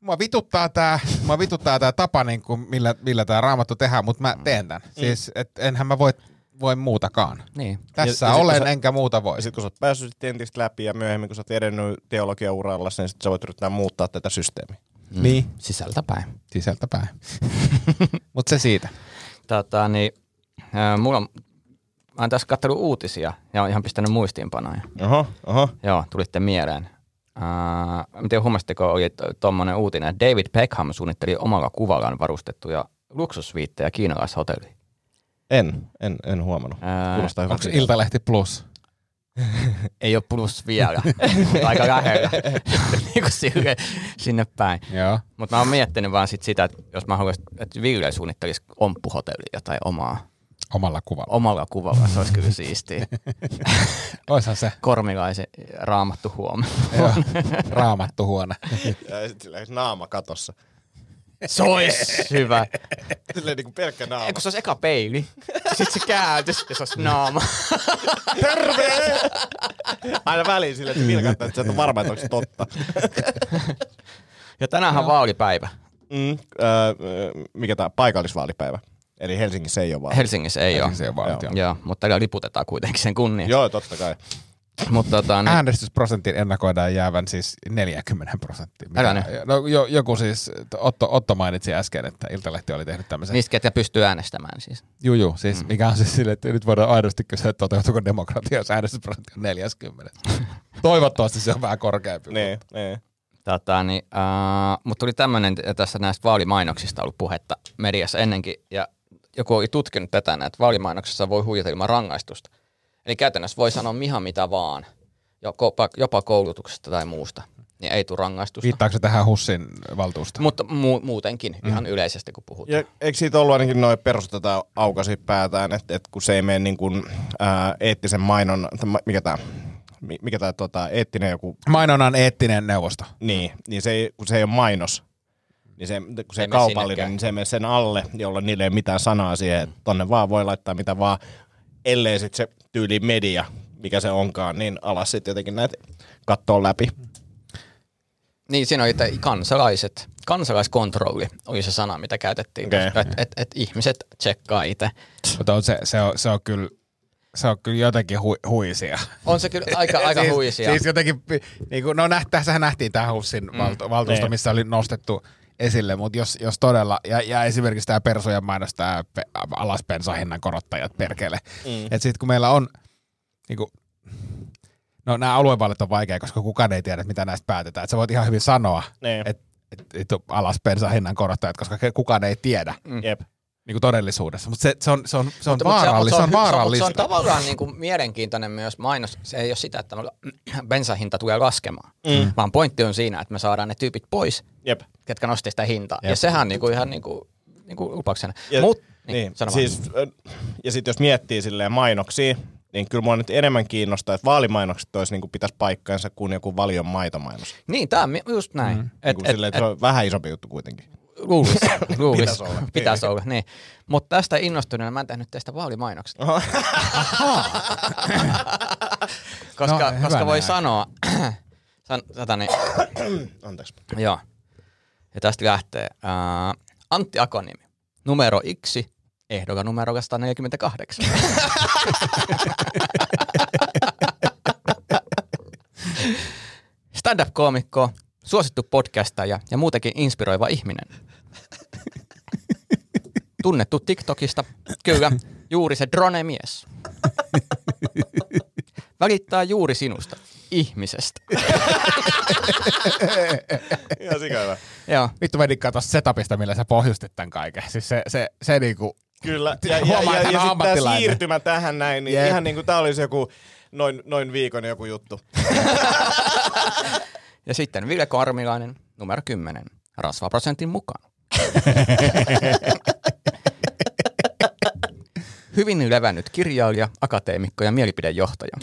mua vituttaa tää, mua vituttaa tää tapa, niin kuin millä, millä tää raamattu tehdään, mutta mä teen tän. Siis, et enhän mä voi, voi muutakaan. Niin. Tässä Ja- ja, olen, sä- enkä muuta voi. Sitten kun sä oot päässyt tentistä läpi ja myöhemmin kun sä oot edennyt teologiauralla, niin sit sä voit yrittää muuttaa tätä systeemiä. Mm. Niin, Sisältäpäin. sisältäpäin. mutta se siitä. Tota, niin, äh, mulla on, mä oon tässä katsellut uutisia ja oon ihan pistänyt muistiinpanoja. Oho, oho. Joo, tulitte mieleen. Äh, miten huomasitteko, oli tuommoinen uutinen, että David Beckham suunnitteli omalla kuvallaan varustettuja luksusviittejä kiinalaishotelliin. En, en, en huomannut. Ää, Kuulostaa Onko. Iltalehti Plus? Ei ole plus vielä, mutta aika lähellä. niin kuin sille, sinne päin. Joo. Mutta mä oon miettinyt vaan sit sitä, että jos mä haluaisin, että Ville suunnittelisi omppuhotellia tai omaa. Omalla kuvalla. omalla kuvalla, se olisi kyllä siistiä. Oishan se Kormilaisen raamattu huomenna. joo, raamattu huone. Ja sitten naama katossa. Se olisi hyvä. Silleen niinku pelkkä naama. Eikö se olisi eka peili, sitten se kääntys ja se olisi naama. Terve! Aina väliin silleen, että vilkattaa, että sä et ole varma, että onko se totta. Ja tänään on vaalipäivä. Mm, äh, mikä tämä paikallisvaalipäivä. Eli Helsingissä ei ole vaali. Helsingissä ei ole. Se on vaalit, joo. Joo, mutta täällä liputetaan kuitenkin sen kunnia. Joo, totta kai. Mutta tota, niin, Äänestysprosentin ennakoidaan jäävän siis 40 prosenttia. Mikä- Älä nyt. No, jo, joku siis, Otto, Otto mainitsi äsken, että Iltalehti oli tehnyt tämmöisen. niistä, ketkä pystyy äänestämään siis. Juu, juu, siis mm. mikä on siis silleen, että nyt voidaan aidosti kysyä, että toteutuuko demokratia, jos äänestysprosentti on 40. Toivottavasti se on vähän korkeampi. Niin, niin. Tota, niin, uh, mutta tuli tämmöinen, tässä näistä vaalimainoksista ollut puhetta mediassa ennenkin, ja joku oli tutkinut tätä, että vaalimainoksessa voi huijata ilman rangaistusta. Eli käytännössä voi sanoa ihan mitä vaan, jopa, jopa koulutuksesta tai muusta, niin ei tule rangaistusta. Viittaako se tähän Hussin valtuusta? Mutta mu- muutenkin, mm. ihan yleisesti kun puhutaan. Ja eikö siitä ollut ainakin noin perusteta aukasi päätään, että, että kun se ei mene niin kuin, ää, eettisen mainon, mikä tämä, mikä tämä tota, eettinen joku, Mainonnan eettinen neuvosto. niin, niin se ei, kun se ei ole mainos, niin se, kun se Ei kaupallinen, sinnekään. niin se ei mene sen alle, jolla niille ei ole mitään sanaa siihen, että tonne vaan voi laittaa mitä vaan, ellei sitten se tyyli media, mikä se onkaan, niin alas sitten jotenkin näitä kattoo läpi. Niin, siinä oli, että kansalaiset, kansalaiskontrolli oli se sana, mitä käytettiin. Okay. Että et, et ihmiset tsekkaa itse. Mutta on se, se, on, se on kyllä se on kyllä jotenkin hu, huisia. On se kyllä aika, aika siis, huisia. Siis jotenkin, niin kuin, no näht, tässähän nähtiin tämä Hussin mm, valtu, valtuusto, niin. missä oli nostettu esille, mutta jos, jos todella, ja, ja esimerkiksi tämä persujen mainos, tämä pe, alas bensahinnan korottajat perkele, mm. että sitten kun meillä on, niin kuin, no nämä aluevaalit on vaikea, koska kukaan ei tiedä, mitä näistä päätetään, että sä voit ihan hyvin sanoa, Niin. että et, et, alas bensahinnan korottajat, koska kukaan ei tiedä Jep. Niin kuin todellisuudessa, mutta se, se on, se on, se on Mutta- vaarallista, se on Se on, vaarallista. se on tavallaan niin kuin mielenkiintoinen myös mainos. Se ei ole sitä, että bensahinta tulee laskemaan, mm. vaan pointti on siinä, että me saadaan ne tyypit pois, Jep. ketkä nosti sitä hintaa. Jep. Ja sehän on niin kuin ihan niin kuin, niin kuin lupauksena. Ja, Mut, niin, niin, siis, ja sitten jos miettii silleen mainoksia, niin kyllä mua nyt enemmän kiinnostaa, että vaalimainokset olisi niin kuin pitäisi paikkansa kuin joku valion maitomainos. Niin, tämä on just näin. Mm. Et, Et, niin et, silleen, että se on vähän isompi juttu kuitenkin. Luulisi, luulisi. Pitäisi olla. Pitäisi olla, niin. Mutta tästä innostuneena mä en tehnyt teistä vaalimainokset. koska, No, koska voi näin. sanoa, san, niin, Anteeksi. joo. Ja tästä lähtee. Ää, Antti Akonimi, numero yksi, ehdolla numero 148. Stand-up-koomikko, suosittu podcastaja ja muutenkin inspiroiva ihminen. Tunnettu TikTokista, kyllä, juuri se drone-mies. Välittää juuri sinusta, ihmisestä. Ihan sikävä. Joo. Vittu mä dikkaan tosta setupista, millä sä pohjustit tämän kaiken. Siis se, se, se niinku, Kyllä. Ja, ja, Huomaa, ja, ja, on sitten tämä siirtymä tähän näin, niin Jep. ihan niin kuin tämä olisi joku noin, noin viikon joku juttu. Ja sitten Ville Kormilainen, numero 10, rasvaprosentin mukaan. Hyvin levännyt kirjailija, akateemikko ja mielipidejohtaja.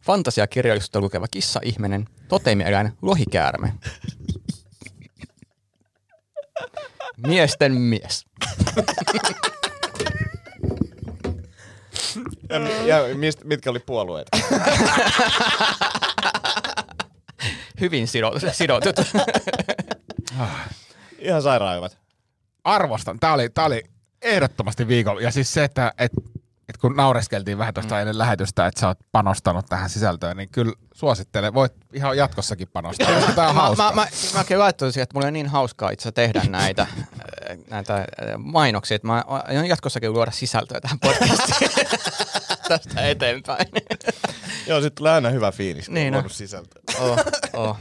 Fantasiakirjallisuutta lukeva kissa-ihminen, toteimieläin lohikäärme. Miesten mies. Ja, ja mist, mitkä oli puolueet? Hyvin sidotut. sidotut. Ihan sairaan hyvät. arvostan. Tää oli, tää oli ehdottomasti viikolla. Ja siis se, että et, et kun naureskeltiin vähän tuosta mm. ennen lähetystä, että sä oot panostanut tähän sisältöön, niin kyllä suosittelen. Voit ihan jatkossakin panostaa. koska Tää on mä, hauska. mä, mä, mä kyllä laittoin siihen, että mulla on niin hauskaa itse tehdä näitä, näitä mainoksia, että mä aion jatkossakin luoda sisältöä tähän podcastiin tästä eteenpäin. Joo, sitten tulee aina hyvä fiilis, kun Niin on. sisältöä. oh, oh.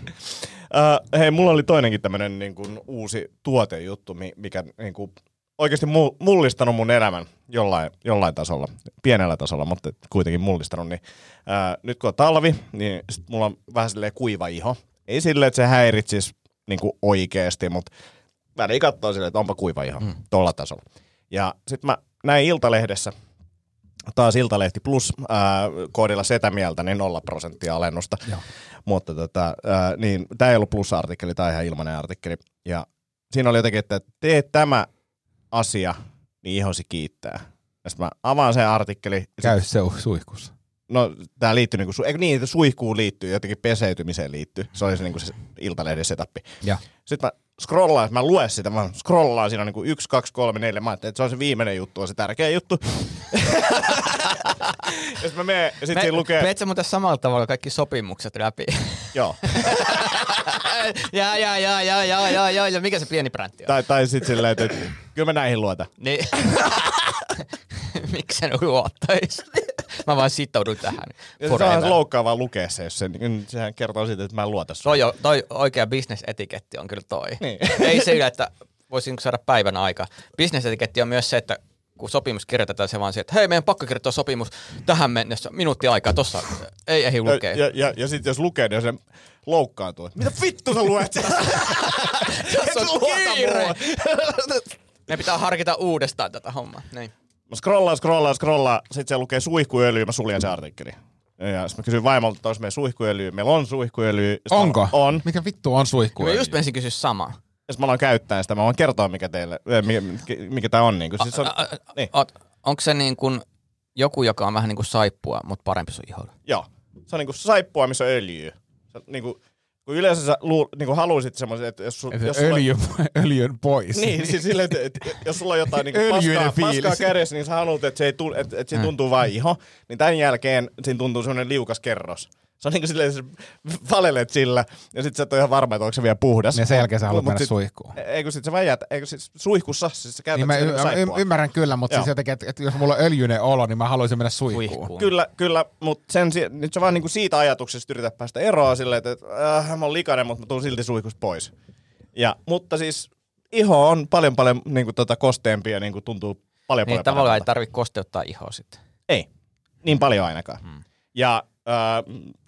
Uh, hei, mulla oli toinenkin tämmönen niin kuin, uusi tuotejuttu, mi- mikä niin kuin, oikeasti mu- mullistanut mun elämän jollain, jollain tasolla, pienellä tasolla, mutta kuitenkin mullistanut. Niin, uh, nyt kun on talvi, niin sit mulla on vähän silleen kuiva iho. Ei silleen, että se häiritsisi niin kuin oikeasti, mutta väliin katsoo silleen, että onpa kuiva iho mm. tuolla tasolla. Ja sit mä näin Iltalehdessä, taas Iltalehti Plus ää, koodilla setä mieltä, niin nolla prosenttia alennusta. Joo. Mutta tota, ää, niin, tämä ei ollut plus-artikkeli, tämä ihan ilmainen artikkeli. Ja siinä oli jotenkin, että tee tämä asia, niin ihosi kiittää. Ja sitten mä avaan sen artikkeli. Käy se suihkussa. No, tämä liittyy niinku, su- eikö niin, että suihkuun liittyy, jotenkin peseytymiseen liittyy. Se oli se, niinku se Iltalehden setappi. Ja. Sitten mä scrollaan, mä luen sitä, mä scrollaan siinä on niinku yksi, kaksi, kolme, neljä. Mä ajattelin, että se on se viimeinen juttu, on se tärkeä juttu. ja mä menen, ja sitten siinä lukee, Meet sä muuten samalla tavalla kaikki sopimukset läpi. joo. ja, ja, ja, ja, ja, ja, ja, ja, mikä se pieni präntti on? Tai, tai sitten silleen, että, että kyllä mä näihin luotan. Niin. Miksi sen luottais? Mä vaan sitoudun tähän. Se on loukkaavaa lukea se, jos se, niin sehän kertoo siitä, että mä en luota sun. Toi, on- toi oikea bisnesetiketti on kyllä toi. Niin. Ei sillä, että voisin saada päivän aika. Bisnesetiketti on myös se, että kun sopimus kirjoitetaan se vaan se, että hei, meidän pakko kirjoittaa sopimus tähän mennessä, minuutti aikaa, tossa ei ehdi lukea. Ja, ja, ja, ja sitten jos lukee, niin se loukkaantuu. Mitä vittu sä luet? Tässä on kiire. Me pitää harkita uudestaan tätä hommaa. Niin. Mä scrollaan, scrollaan, scrollaan. Sitten se lukee suihkuöljy, mä suljen sen artikkeli. Ja sitten mä kysyin vaimolta, että olisi meidän suihkuöljy. Meillä on suihkuöljy. Sitten Onko? Mä, on. Mikä vittu on suihku? Mä just menisin kysyä samaa. Ja sitten mä alan käyttää sitä. Mä voin kertoa, mikä teille, mikä, mikä tää on. Niin kuin. Siis on niin. Onko se niin kuin joku, joka on vähän niin kuin saippua, mutta parempi sun iholle? joo. Se on niinku saippua, missä on öljyä. Se, niinku, kun yleensä sä luu, niinku haluaisit semmoisen, että jos, su, Että jos sulla, öljy, öljyn pois. Niin, siis silleen, että, että jos sulla on jotain Öljyinen paskaa, fiilis. paskaa kädessä, niin sä haluat, että se, ei tu, että, että siinä tuntuu vain iho. Niin tämän jälkeen siinä tuntuu semmoinen liukas kerros. Se on niinku silleen, että sä valelet sillä, ja sit sä et ole ihan varma, että onko se vielä puhdas. Ja sen jälkeen sä haluat mennä sit- suihkuun. Eikö sit se vaan jäät, eikö sit suihkussa, siis sä käytät Niin mä, y- mä y- ymmärrän kyllä, mutta Joo. siis jotenkin, että, että jos mulla on öljyinen olo, niin mä haluaisin mennä suihkuun. Suihkuun. Kyllä, kyllä, mutta sen, si- nyt sä vaan niinku siitä ajatuksesta yrität päästä eroon silleen, että, että äh, mä oon likainen, mutta mä tuun silti suihkusta pois. Ja, mutta siis iho on paljon paljon niinku tota kosteempi ja niinku tuntuu paljon Niin paljon tavallaan ei tarvitse kosteuttaa ihoa sitten. Ei, niin paljon ainakaan. Hmm. Ja äh,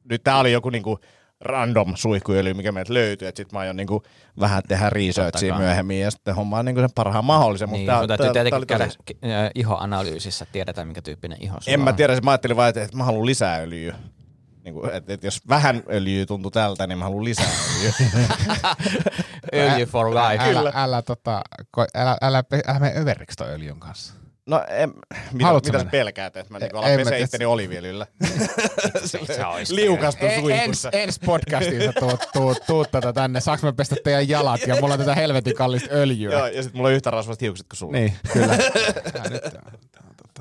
nyt tää oli joku niinku random suihkuöljy, mikä meiltä löytyy, että sit mä aion niinku vähän tehdä researchia myöhemmin ja sitten hommaan niinku sen parhaan mahdollisen. Niin, mutta täytyy tietenkin käydä tosi- ihoanalyysissä, tiedetään minkä tyyppinen iho sulla En mä tiedä, mä ajattelin vaan, että, että mä haluan lisää öljyä. Niin kuin, että, että jos vähän öljyä tuntuu tältä, niin mä haluan lisää öljyä. Öljy for life. Älä, Kyllä. älä, tota, älä, älä, älä, älä mene överiksi toi öljyn kanssa. No, en, mitä, Haluatko mitä sä mennä? pelkäät, että mä niin En alan pesee itteni oliviöljyllä? Liukastun E- suihkussa. ens, ens podcastiin sä tuut, tuut, tuut tätä tänne. Saanko mä pestä teidän jalat ja mulla on tätä helvetin kallista öljyä. Joo, ja sit mulla on yhtä rasvasta hiukset kuin sulla. Niin, kyllä. Nyt,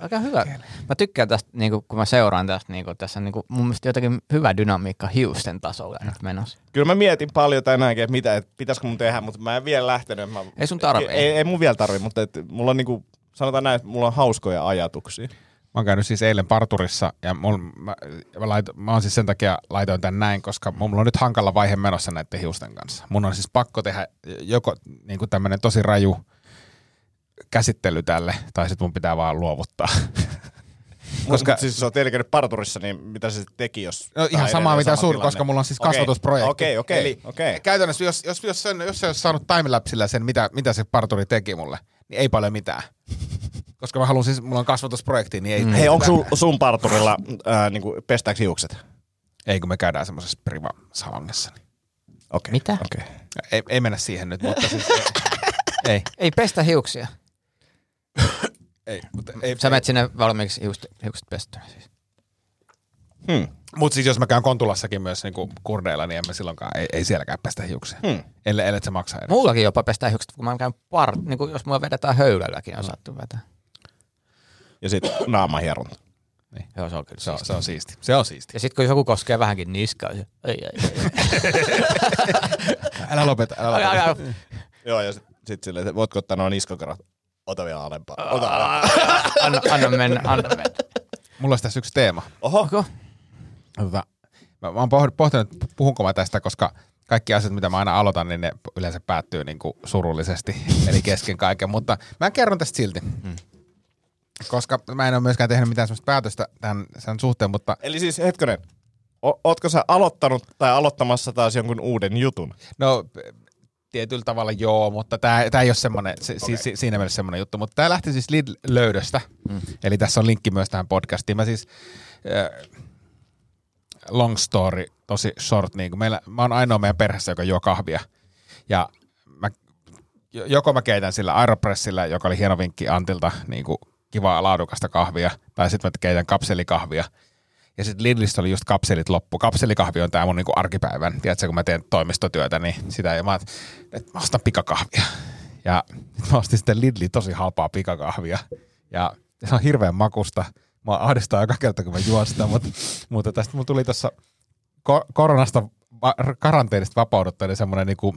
Aika hyvä. Mä tykkään tästä, niinku, kun mä seuraan tästä, niinku, tässä on niinku, mun mielestä jotenkin hyvä dynamiikka hiusten tasolla nyt menossa. Kyllä mä mietin paljon tänäänkin, että mitä, että pitäisikö mun tehdä, mutta mä en vielä lähtenyt. Mä, Ei sun tarvi. Ei, ei, mun vielä tarvi, mutta et, mulla on niinku, sanotaan näin, että mulla on hauskoja ajatuksia. Mä oon käynyt siis eilen parturissa ja mul, mä, mä, laito, mä oon siis sen takia laitoin tän näin, koska mulla on nyt hankala vaihe menossa näiden hiusten kanssa. Mun on siis pakko tehdä joko niin tämmönen tosi raju käsittely tälle, tai sitten mun pitää vaan luovuttaa. Koska Koska- siis se on käynyt parturissa, niin mitä se teki, jos... No, ihan samaa mitä sama sun, tilanne? koska mulla on siis kasvatusprojekti. Okei, okei, okei. Käytännössä, jos, jos, jos, sen, jos se olisi saanut timelapsilla sen, mitä, mitä se parturi teki mulle, niin ei paljon mitään. Koska mä haluan siis, mulla on kasvatusprojekti, niin ei... Mm. ei Hei, onko sun, sun parturilla äh, niinku, pestääks hiukset? Ei, kun me käydään semmoisessa priva-salongissa. Niin. Okei. Mitä? Okei. Ei, ei mennä siihen nyt, mutta siis... ei, Ei pestä hiuksia. ei, mutta ei, Sä menet sinne valmiiksi hiukset, hiukset pestynä siis. Hmm. Mut siis jos mä käyn Kontulassakin myös niinku kurdeilla, niin en mä silloinkaan, ei, ei sielläkään pestä hiuksia. Hmm. Ellei, ellei se maksaa edes. Mullakin jopa pestää hiukset, kun mä käyn par, niin kuin jos mulla vedetään höylälläkin on saattu vetää. Ja sitten naamahieronta. Joo, se on kyllä Se on, se on siisti. Se on siisti. Ja sitten kun joku koskee vähänkin niskaa, se, ei, ei, ei. Älä lopeta, älä Älä, lopeta. älä. Joo, ja sitten sit silleen, voitko ottaa noin iskokarat? Ota vielä alempaa. Ota alempaa. Anna, anna mennä, anna mennä. Mulla olisi tässä yksi teema. Oho. Onko? Tota, mä, mä oon poh- pohtinut, puhunko mä tästä, koska kaikki asiat, mitä mä aina aloitan, niin ne yleensä päättyy niin kuin surullisesti, eli kesken kaiken, mutta mä kerron tästä silti. Hmm. Koska mä en ole myöskään tehnyt mitään sellaista päätöstä tämän sen suhteen, mutta Eli siis hetkonen, o- ootko sä aloittanut tai aloittamassa taas jonkun uuden jutun? no tietyllä tavalla joo, mutta tämä, ei ole semmoinen, se, okay. si, siinä mielessä semmoinen juttu. Mutta tämä lähti siis Lidl-löydöstä, mm. eli tässä on linkki myös tähän podcastiin. Mä siis, äh, long story, tosi short, niin kuin meillä, mä oon ainoa meidän perheessä, joka juo kahvia. Ja mä, joko mä keitän sillä Aeropressillä, joka oli hieno vinkki Antilta, niin kuin kivaa laadukasta kahvia, tai sitten mä keitän kapselikahvia. Ja sitten Lidlistä oli just kapselit loppu. Kapselikahvi on tämä mun niinku arkipäivän. Tiedätkö, kun mä teen toimistotyötä, niin sitä ja mä, että mä ostan pikakahvia. Ja mä ostin sitten Lidli tosi halpaa pikakahvia. Ja se on hirveän makusta. Mä ahdistaa joka kerta, kun mä juon sitä, mutta, mutta tästä mun tuli tuossa ko- koronasta, karanteenista vapaudutta, niin semmoinen niinku,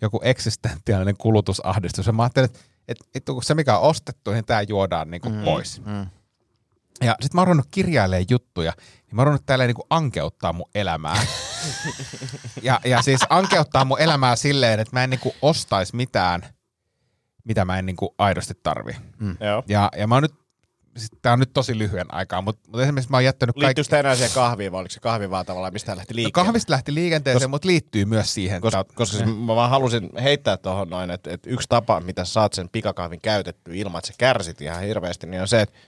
joku eksistentiaalinen kulutusahdistus. Ja mä ajattelin, että, että, että kun se mikä on ostettu, niin tämä juodaan niinku mm, pois. Mm. Ja sit mä oon ruvennut kirjailemaan juttuja, niin mä oon ruvennut tälleen niinku ankeuttaa mun elämää. ja, ja siis ankeuttaa mun elämää silleen, että mä en niinku ostais mitään, mitä mä en niinku aidosti tarvi. Mm. Joo. Ja, ja mä oon nyt, siis tää on nyt tosi lyhyen aikaa, mutta, mutta esimerkiksi mä oon jättänyt kaikki... Liittyykö tämä enää siihen kahviin vai oliko se kahvi vaan tavallaan, mistä lähti No, liikkeelle? kahvista lähti liikenteeseen, Kos- mutta liittyy myös siihen. Koska, Tää- koska siis mä vaan halusin heittää tuohon noin, että, että yksi tapa, mitä sä saat sen pikakahvin käytetty ilman, että sä kärsit ihan hirveästi, niin on se, että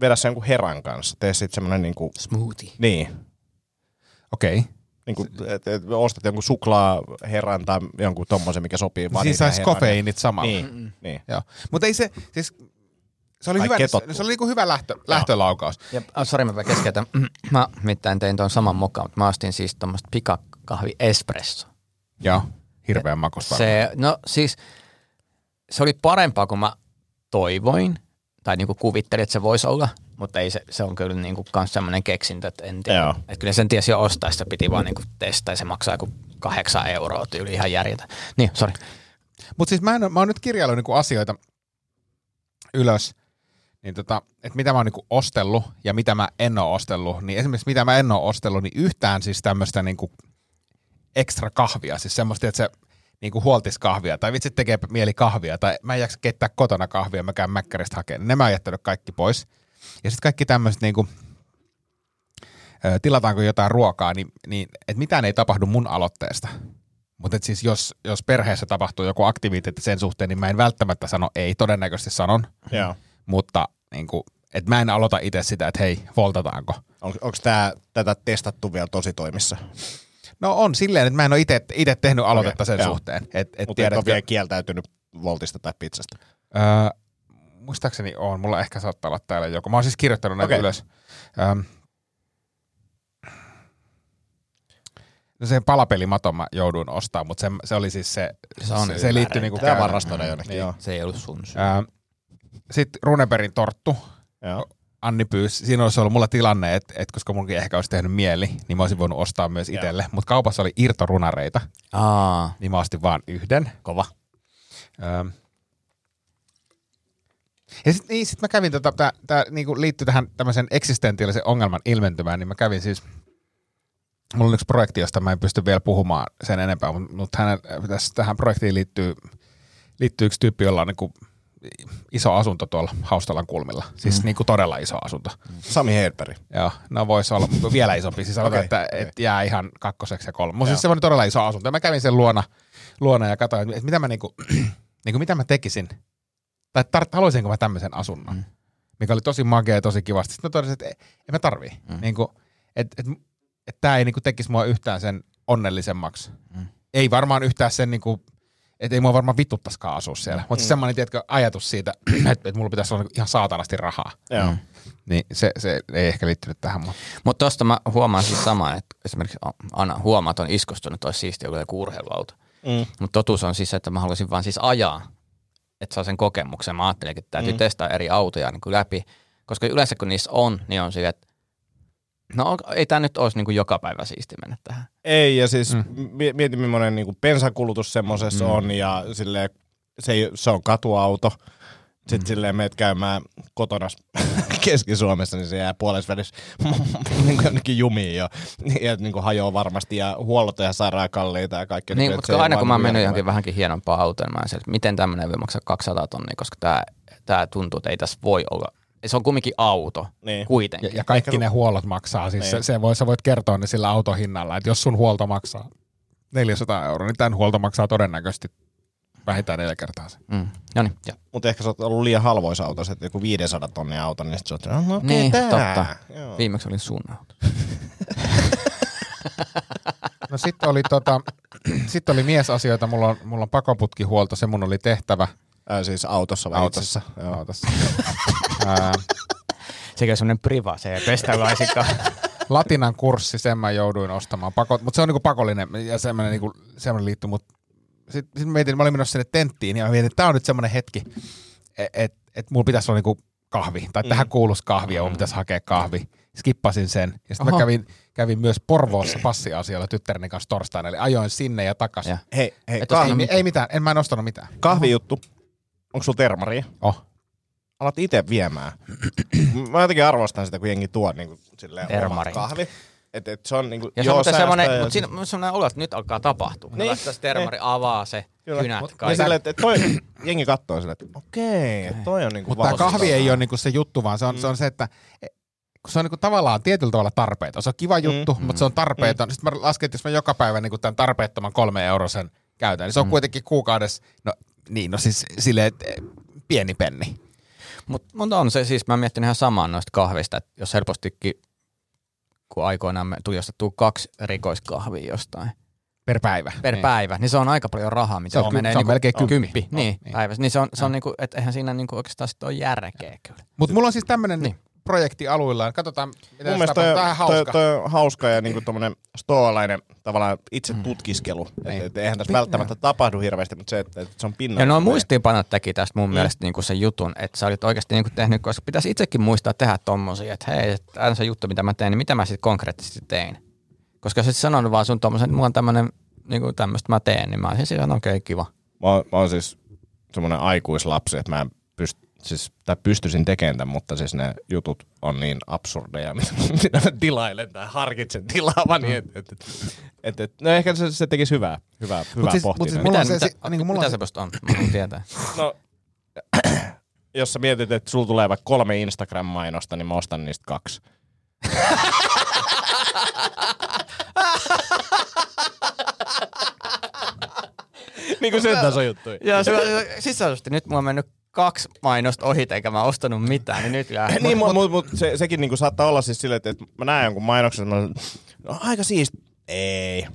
vedä se jonkun heran kanssa. Tee sitten semmoinen niinku, Smoothie. niin, Okei. Okay. niinku, että et ostat jonkun suklaaherran tai jonkun tommosen, mikä sopii vaan Siinä niihin saisi kofeiinit samalla. Niin, niin. Joo. Mutta ei se, siis se oli, hyvä, ketottu. se oli niinku hyvä lähtö, lähtölaukaus. Ja, oh, sori, mä keskeytän. mä mitään tein tuon saman mokan, mutta mä ostin siis tuommoista pikakahvi espresso. Joo, hirveän makusta. Se, no siis, se oli parempaa kuin mä toivoin, tai niinku kuvittelin, että se voisi olla, mutta ei se, se on kyllä niinku kans semmoinen keksintö, että en tiedä. Joo. Että kyllä sen tiesi jo ostaa, sitä piti vaan niinku testaa ja se maksaa joku kahdeksan euroa tyyli ihan järjetä. Niin, sori. Mutta siis mä, en, mä oon nyt kirjaillut niinku asioita ylös, niin tota, että mitä mä oon niinku ostellut ja mitä mä en oo ostellut. Niin esimerkiksi mitä mä en oo ostellut, niin yhtään siis tämmöistä niinku ekstra kahvia. Siis semmoista, että se niinku huoltis kahvia tai vitsi tekee mieli kahvia tai mä en jaksa keittää kotona kahvia, mä käyn mäkkäristä hakemaan. Ne mä oon jättänyt kaikki pois. Ja sitten kaikki tämmöiset niinku, tilataanko jotain ruokaa, niin, niin että mitään ei tapahdu mun aloitteesta. Mutta siis jos, jos perheessä tapahtuu joku aktiviteetti sen suhteen, niin mä en välttämättä sano ei, todennäköisesti sanon. Joo. Mutta niin kuin, et mä en aloita itse sitä, että hei, voltataanko. On, onko tää, tätä testattu vielä tosi toimissa? No on silleen, että mä en ole itse tehnyt aloitetta Okei, sen joo. suhteen. Et, et Mutta et ole vielä kieltäytynyt voltista tai pizzasta. öö, muistaakseni on, mulla ehkä saattaa olla täällä joku. Mä oon siis kirjoittanut näitä Okei. ylös. Öö, no sen palapelimaton mä jouduin ostaa, mutta se, se oli siis se, Se on se, se liittyy niinku Tää käy- varastoida jonnekin, Niin. joo. Se ei ollut sun syy. Öö, Sitten Runebergin torttu. joo. Anni pyysi, siinä olisi ollut mulla tilanne, että, että koska munkin ehkä olisi tehnyt mieli, niin mä olisin voinut ostaa myös itselle. Mutta kaupassa oli irtorunareita, Aa, niin mä ostin vaan yhden. kova. Öö. Ja sitten niin, sit mä kävin, tota, tää, tää niinku liittyy tähän tämmöisen eksistentiaalisen ongelman ilmentymään, niin mä kävin siis, mulla on yksi projekti, josta mä en pysty vielä puhumaan sen enempää, mutta mut hänen, tässä, tähän projektiin liittyy, liittyy yksi tyyppi, jolla on niinku iso asunto tuolla Haustalan kulmilla. Siis mm. niinku todella iso asunto. Sami Hedberg. Joo, no voisi olla mutta vielä isompi. Siis sanotaan, okay, että okei. et jää ihan kakkoseksi ja kolme. Mutta siis semmoinen todella iso asunto. Ja mä kävin sen luona, luona ja katsoin, että mitä mä, niinku, niinku, mitä mä tekisin. Tai tar- haluaisinko mä tämmöisen asunnon. Mm. Mikä oli tosi makea ja tosi kivasti. Sitten mä totesin, että ei, en mä tarvii. Mm. Niinku, että et, et tää ei niinku tekisi mua yhtään sen onnellisemmaksi. Mm. Ei varmaan yhtään sen niinku, että ei mua varmaan vituttaskaan asua siellä. Mutta mm. semmoinen, tiedätkö, ajatus siitä, että, että mulla pitäisi olla niinku ihan saatanasti rahaa. Joo. Niin se, se ei ehkä liittynyt tähän. Mutta tosta mä huomaan siis samaa, että esimerkiksi Anna huomaa, että on iskustunut, että olisi siistiä joku urheiluauto. Mm. Mutta totuus on siis, että mä haluaisin vaan siis ajaa, että saa sen kokemuksen. Mä ajattelin, että täytyy mm. testaa eri autoja niin kuin läpi, koska yleensä kun niissä on, niin on sille, että no ei tämä nyt olisi niin kuin joka päivä siisti mennä tähän. Ei, ja siis mm. mieti millainen niin bensakulutus semmoisessa mm. on, ja silleen, se, ei, se on katuauto. Sitten mm. silleen meet käymään kotona Keski-Suomessa, niin se jää puolessa välissä niin kuin jonnekin jumiin jo. Ja niin kuin hajoaa varmasti, ja huollot ihan sairaan kalliita ja kaikki. Niin, mutta aina kun mä oon niin mennyt johonkin vähänkin hienompaan autoon, mä että miten tämmöinen voi maksaa 200 tonnia, koska tämä tää tuntuu, että ei tässä voi olla. Se on kumminkin auto Niin. kuitenkin. Ja, ja kaikki ne huollot maksaa. Siis Niin. se, se voi, sä voit kertoa ne sillä autohinnalla, että jos sun huolto maksaa 400 euroa, niin tämän huolto maksaa todennäköisesti vähintään neljä kertaa se. Mm. No niin, joo. Mutta ehkä sä oot ollut liian halvoissa autossa, että joku 500 tonnia auto, niin sit sä oot, no okei, Niin, tää. totta. Joo. Viimeksi oli sun auto. No sitten oli, tota, sit oli miesasioita, mulla on, mulla on pakoputkihuolto, se mun oli tehtävä Ää, siis autossa vai autossa. itsessä? Joo. autossa. Ää, Sekä semmoinen priva, se ei pestä laisinkaan. Latinan kurssi, sen mä jouduin ostamaan, Pako, mutta se on niinku pakollinen ja semmoinen, niinku, semmoinen liitty, mutta sitten sit mietin, mä olin menossa sinne tenttiin ja mä mietin, että tämä on nyt semmoinen hetki, että et, et mulla pitäisi olla niinku kahvi, tai mm. tähän kuuluisi kahvi ja mun pitäisi hakea kahvi. Skippasin sen ja sitten mä kävin, kävin myös Porvoossa passiasioilla tyttäreni kanssa torstaina, eli ajoin sinne ja takaisin. Ja. Hei, hei Et Ei, kahvi, ei mitään, en mä en ostanut mitään. kahvijuttu. Onko sulla termaria? Oh. Alat itse viemään. mä jotenkin arvostan sitä, kun jengi tuo niin kuin, silleen Termari. omat kahvi. Et, et se on niinku, Ja se joo, on semmoinen, ja mutta siinä on semmoinen olo, että nyt alkaa tapahtua. Niin, Niin, Laittaa se termari, avaa se, Kyllä. kynät, Mut- Ja kaikki. silleen, että et toi, jengi katsoo silleen, että okei, että toi on niinku Mutta tämä kahvi ei ole niinku se juttu, vaan se on, Mm. se, on se, että kun se on niinku tavallaan tietyllä tavalla tarpeeton. Se on kiva juttu, mm. mutta se on tarpeeton. Mm. Sitten mä lasken, että jos mä joka päivä niinku tämän tarpeettoman kolme eurosen käytän, niin se on mm. kuitenkin kuukaudessa, no niin, no siis silleen, että eh, pieni penni. Mutta mut on se siis, mä mietin ihan samaa noista kahvista, että jos helpostikin, kun aikoinaan me tuli ostettua kaksi rikoiskahvia jostain Per päivä. per niin. päivä, niin se on aika paljon rahaa, mitä Se on menee se on niinku melkein kymppi. kymppi On, niin, niin. päivässä. Niin se on, se on niinku, että eihän siinä niinku oikeastaan sit ole järkeä kyllä. Mutta mulla on siis tämmöinen Niin. Niin. projekti aluillaan. Katsotaan, mitä Mun mielestä tämä on toi, hauska. toi, on hauska ja niinku tommonen stoalainen tavallaan itse tutkiskelu. Mm. Niin. Et, et, eihän tässä välttämättä tapahdu hirveästi, mutta se, että, että se on pinnalla. Ja nuo muistiinpanot teki tästä mun mielestä niinku sen jutun, että sä olit oikeasti niinku tehnyt, koska pitäisi itsekin muistaa tehdä tommosia, että hei, että aina se juttu, mitä mä teen, niin mitä mä sitten konkreettisesti tein. Koska sä sit sanonut vaan sun tommosen, että mulla on tämmönen, niinku tämmöistä mä teen, niin mä olisin silleen, okei, okay, kiva. Mä, oon- mä oon siis semmoinen aikuislapsi, että mä en pyst, siis, tai pystyisin tekemään tämän, mutta siis ne jutut on niin absurdeja, mitä, mä tilailen tai harkitsen tilaavani. Et, et, et, et, et, no ehkä se, se tekisi hyvää, hyvää, hyvää siis- pohtia. siis mitä, se- mitä, si- niinku mulla mitä on se se- musta on? Mä haluan tietää. No, jos sä mietit, että sulla tulee vaikka kolme Instagram-mainosta, niin mä ostan niistä kaksi. niin kuin sen tason juttu. Ja se, sisäisesti nyt mulla on mennyt kaksi mainosta ohi, eikä mä ostanut mitään, niin nyt jää. niin, mutta mut, mut, se, sekin niinku saattaa olla siis silleen, että, että mä näen jonkun mainoksen, mä no, aika siisti. Ei.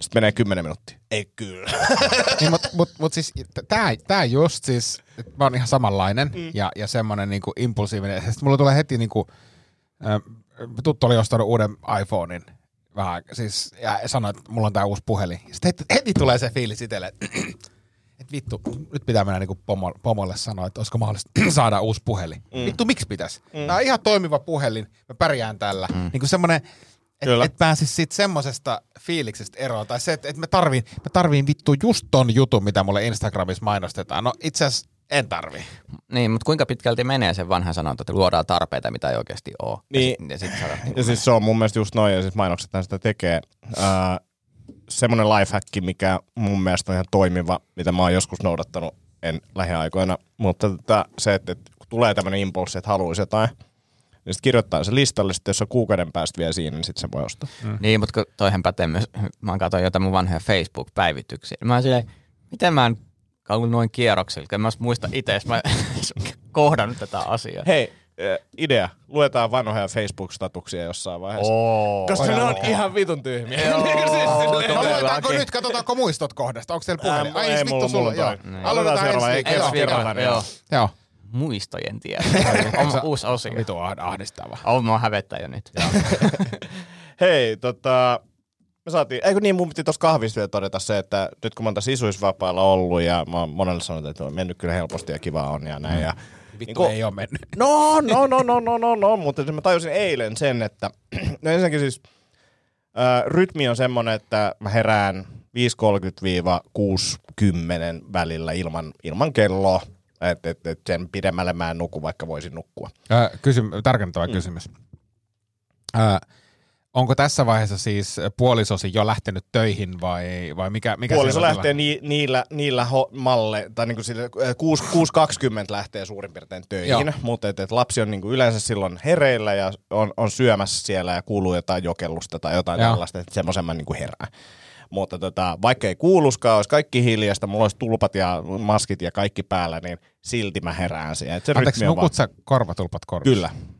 Sitten menee kymmenen minuuttia. Ei kyllä. niin, mutta mut, mut siis tämä tää just siis, että mä oon ihan samanlainen mm. ja, ja semmoinen niinku impulsiivinen. Sitten mulla tulee heti niinku, äh, tuttu oli ostanut uuden iPhonein vähän, siis, ja sanoi, että mulla on tää uusi puhelin. Sitten heti, heti tulee se fiilis itselle, vittu, nyt pitää mennä niinku pomo, pomolle sanoa, että olisiko mahdollista saada uusi puhelin. Mm. Vittu, miksi pitäisi? Mm. Tämä on ihan toimiva puhelin, mä pärjään tällä. Mm. Niin semmoinen, että et pääsis siitä semmosesta fiiliksestä eroon. Tai se, että et mä, tarviin, mä tarviin vittu just ton jutun, mitä mulle Instagramissa mainostetaan. No itse asiassa en tarvi. Niin, mutta kuinka pitkälti menee sen vanhan sanonta, että luodaan tarpeita, mitä ei oikeasti ole. Niin. Ja sit, ja sit sä, niin Ja siis se on mun mielestä just noin, ja siis mainokset sitä tekee. Ää, semmoinen lifehack, mikä mun mielestä on ihan toimiva, mitä mä oon joskus noudattanut, en lähiaikoina, mutta tota, se, että, että kun tulee tämmöinen impulssi, että haluaisi jotain, niin sitten kirjoittaa se listalle, sitten jos on kuukauden päästä vielä siinä, niin sitten se voi ostaa. Mm. Niin, mutta toihan pätee myös, mä katsoin jotain mun vanhoja Facebook-päivityksiä. Mä oon silleen, miten mä en noin kierroksilla, kun mä muista itse, mä kohdannut tätä asiaa. Hei, idea. Luetaan vanhoja Facebook-statuksia jossain vaiheessa. Oo. Koska ne on ihan vitun tyhmiä. Joo, Siis silleen- No, luetaanko nyt, katsotaanko muistot kohdasta? Onko teillä puhelin? Ai, ei vittu mulla- sulla, mulla joo. toi. Niin. Aloitetaan ensi seuraava- viikolla. Joo. Muistojen tie. On uusi osio. Vitu ah- ahdistava. On mua hävettää jo nyt. Hei, tota, me saatiin, eikö niin, mun piti tuossa kahvissa vielä todeta se, että nyt kun mä oon tässä isuisvapaalla ollut ja mä oon monelle sanonut, että on mennyt kyllä helposti ja kiva on ja näin. Ja, Vittu Niinku- ei ole mennyt. no, no, no, no, no, no, no, mutta mä tajusin eilen sen, että no ensinnäkin siis ää, rytmi on semmonen, että mä herään 5.30-6.10 välillä ilman, ilman kelloa. Että et, et sen pidemmälle mä en nuku, vaikka voisin nukkua. Äh, kysym- tarkentava mm. kysymys. Äh, onko tässä vaiheessa siis puolisosi jo lähtenyt töihin vai, vai mikä, mikä Puoliso lähtee ni, niillä, niillä ho, malle, tai niinku sille, äh, 6, 6.20 lähtee suurin piirtein töihin, Joo. mutta et, et lapsi on niinku yleensä silloin hereillä ja on, on syömässä siellä ja kuuluu jotain jokellusta tai jotain Joo. tällaista, että semmoisen mä niinku herään. Mutta tota, vaikka ei kuuluskaan, olisi kaikki hiljasta, mulla olisi tulpat ja maskit ja kaikki päällä, niin silti mä herään siihen. Anteeksi, nukut sä korvatulpat korvissa? Kyllä.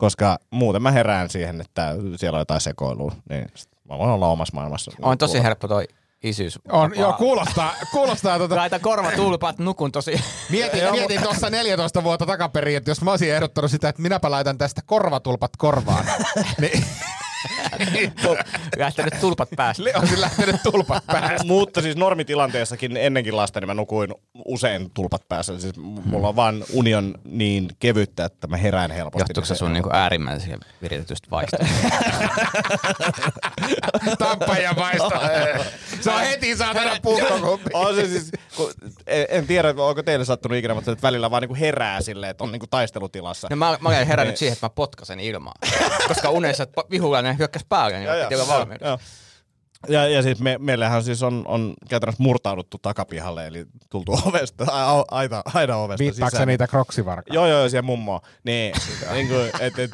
Koska muuten mä herään siihen, että siellä on jotain sekoilua. Niin mä voin olla omassa maailmassa. On tosi helppo toi isyys. On, joo, kuulostaa, kuulostaa tota, Laita korvatulpat, nukun tosi. Mietin, mietin tuossa 14 vuotta takaperin, että jos mä olisin ehdottanut sitä, että minäpä laitan tästä korvatulpat korvaan, niin Lähtenyt tulpat päästä. olisin lähtenyt tulpat päästä. Mutta siis normitilanteessakin ennenkin lasta, niin mä nukuin usein tulpat päässä. Siis mulla on vaan union niin kevyttä, että mä herään helposti. Johtuuko se sun niinku äärimmäisen viritetystä vaihtelusta? Tappaja maisto. Se on heti saatana pukkokuppi. On se siis, kun, en, tiedä, onko teille sattunut ikinä, mutta että välillä vaan niinku herää silleen, että on niinku taistelutilassa. No mä, mä olen herännyt siihen, että mä potkasen ilmaa. Koska unessa että vihulainen hyökkäsi päälle, niin piti olla valmiudessa. joo. Ja, ja siis me, meillähän siis on, on käytännössä murtauduttu takapihalle, eli tultu ovesta, a, aita, aina ovesta Viittaako se niitä kroksivarkaa? Joo, joo, siellä mummoa. Niin, niin kuin, et, et,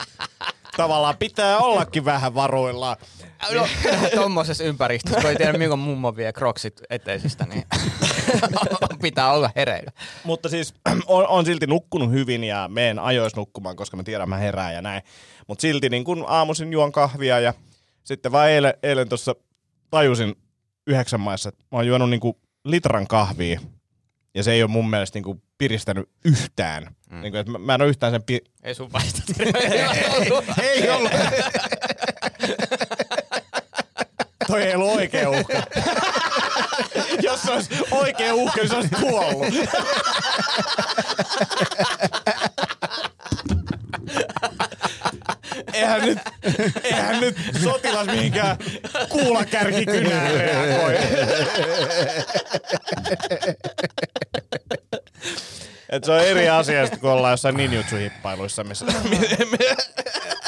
tavallaan pitää ollakin vähän varuillaan. No, tommosessa ympäristössä, kun ei tiedä milloin mummo vie kroksit eteisestä, niin pitää olla hereillä. Mutta siis on, on silti nukkunut hyvin ja meen ajois nukkumaan, koska mä tiedän, mä herään ja näin. Mutta silti niin kun aamuisin juon kahvia ja sitten vaan eilen, eilen tuossa tajusin yhdeksän maissa, että mä oon juonut niin kuin litran kahvia ja se ei ole mun mielestä niin kuin piristänyt yhtään. Mm. Niin kuin, että mä, mä en ole yhtään sen pi- Ei sun vaista. Ei ollut. Toi ei ollut oikea uhka. Jos se olisi oikea uhka, niin se olisi kuollut. Eihän nyt, eihän nyt sotilas mihinkään kuulakärkikynään reagoi. Et se on eri asia, kun ollaan jossain ninjutsu-hippailuissa, missä,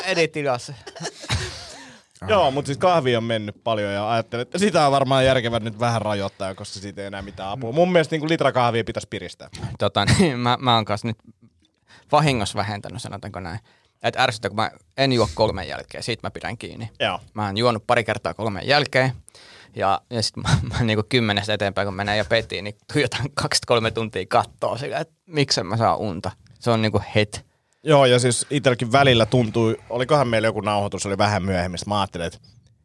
Editilassa. Joo, mutta siis kahvi on mennyt paljon ja ajattelin, että sitä on varmaan järkevää nyt vähän rajoittaa, koska siitä ei enää mitään apua. Mun mielestä niin litra kahvia pitäisi piristää. Tota, niin, mä, mä oon kanssa nyt vahingossa vähentänyt, sanotaanko näin. Että ärsyttää, kun mä en juo kolmen jälkeen, siitä mä pidän kiinni. Joo. Mä oon juonut pari kertaa kolmen jälkeen. Ja, ja sitten mä, mä niin kymmenestä eteenpäin, kun menee jo petiin, niin tuijotan kaksi kolme tuntia kattoa sillä, että miksen mä saan unta. Se on niinku het. Joo, ja siis itselläkin välillä tuntui, olikohan meillä joku nauhoitus, oli vähän myöhemmin, mä ajattelin, että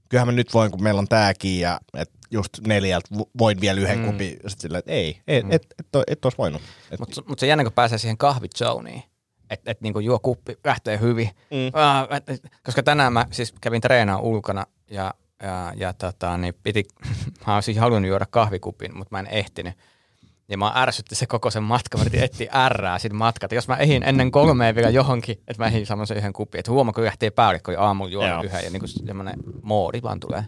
kyllähän mä nyt voin, kun meillä on tääkin, ja että just neljältä vo- voin vielä yhden mm. kupin. Sitten silleen, että ei, et, et, et, et, et olisi voinut. Et, Mutta mut se jännä, kun pääsee siihen kahvizoniin, että et niinku juo kuppi, lähtee hyvin. Mm. Ah, et, et, koska tänään mä siis kävin treenaan ulkona ja, ja, ja tota, niin piti, mä olisin halunnut juoda kahvikupin, mutta mä en ehtinyt. Ja mä ärsytti se koko sen matka, mä yritin etsiä ärrää siitä matkalta. Jos mä ehin ennen kolmea vielä johonkin, että mä ehin semmoisen yhden kupin, että huomaa, kun lähtee päälle, kun aamulla juonut yhden ja niinku semmoinen moodi vaan tulee.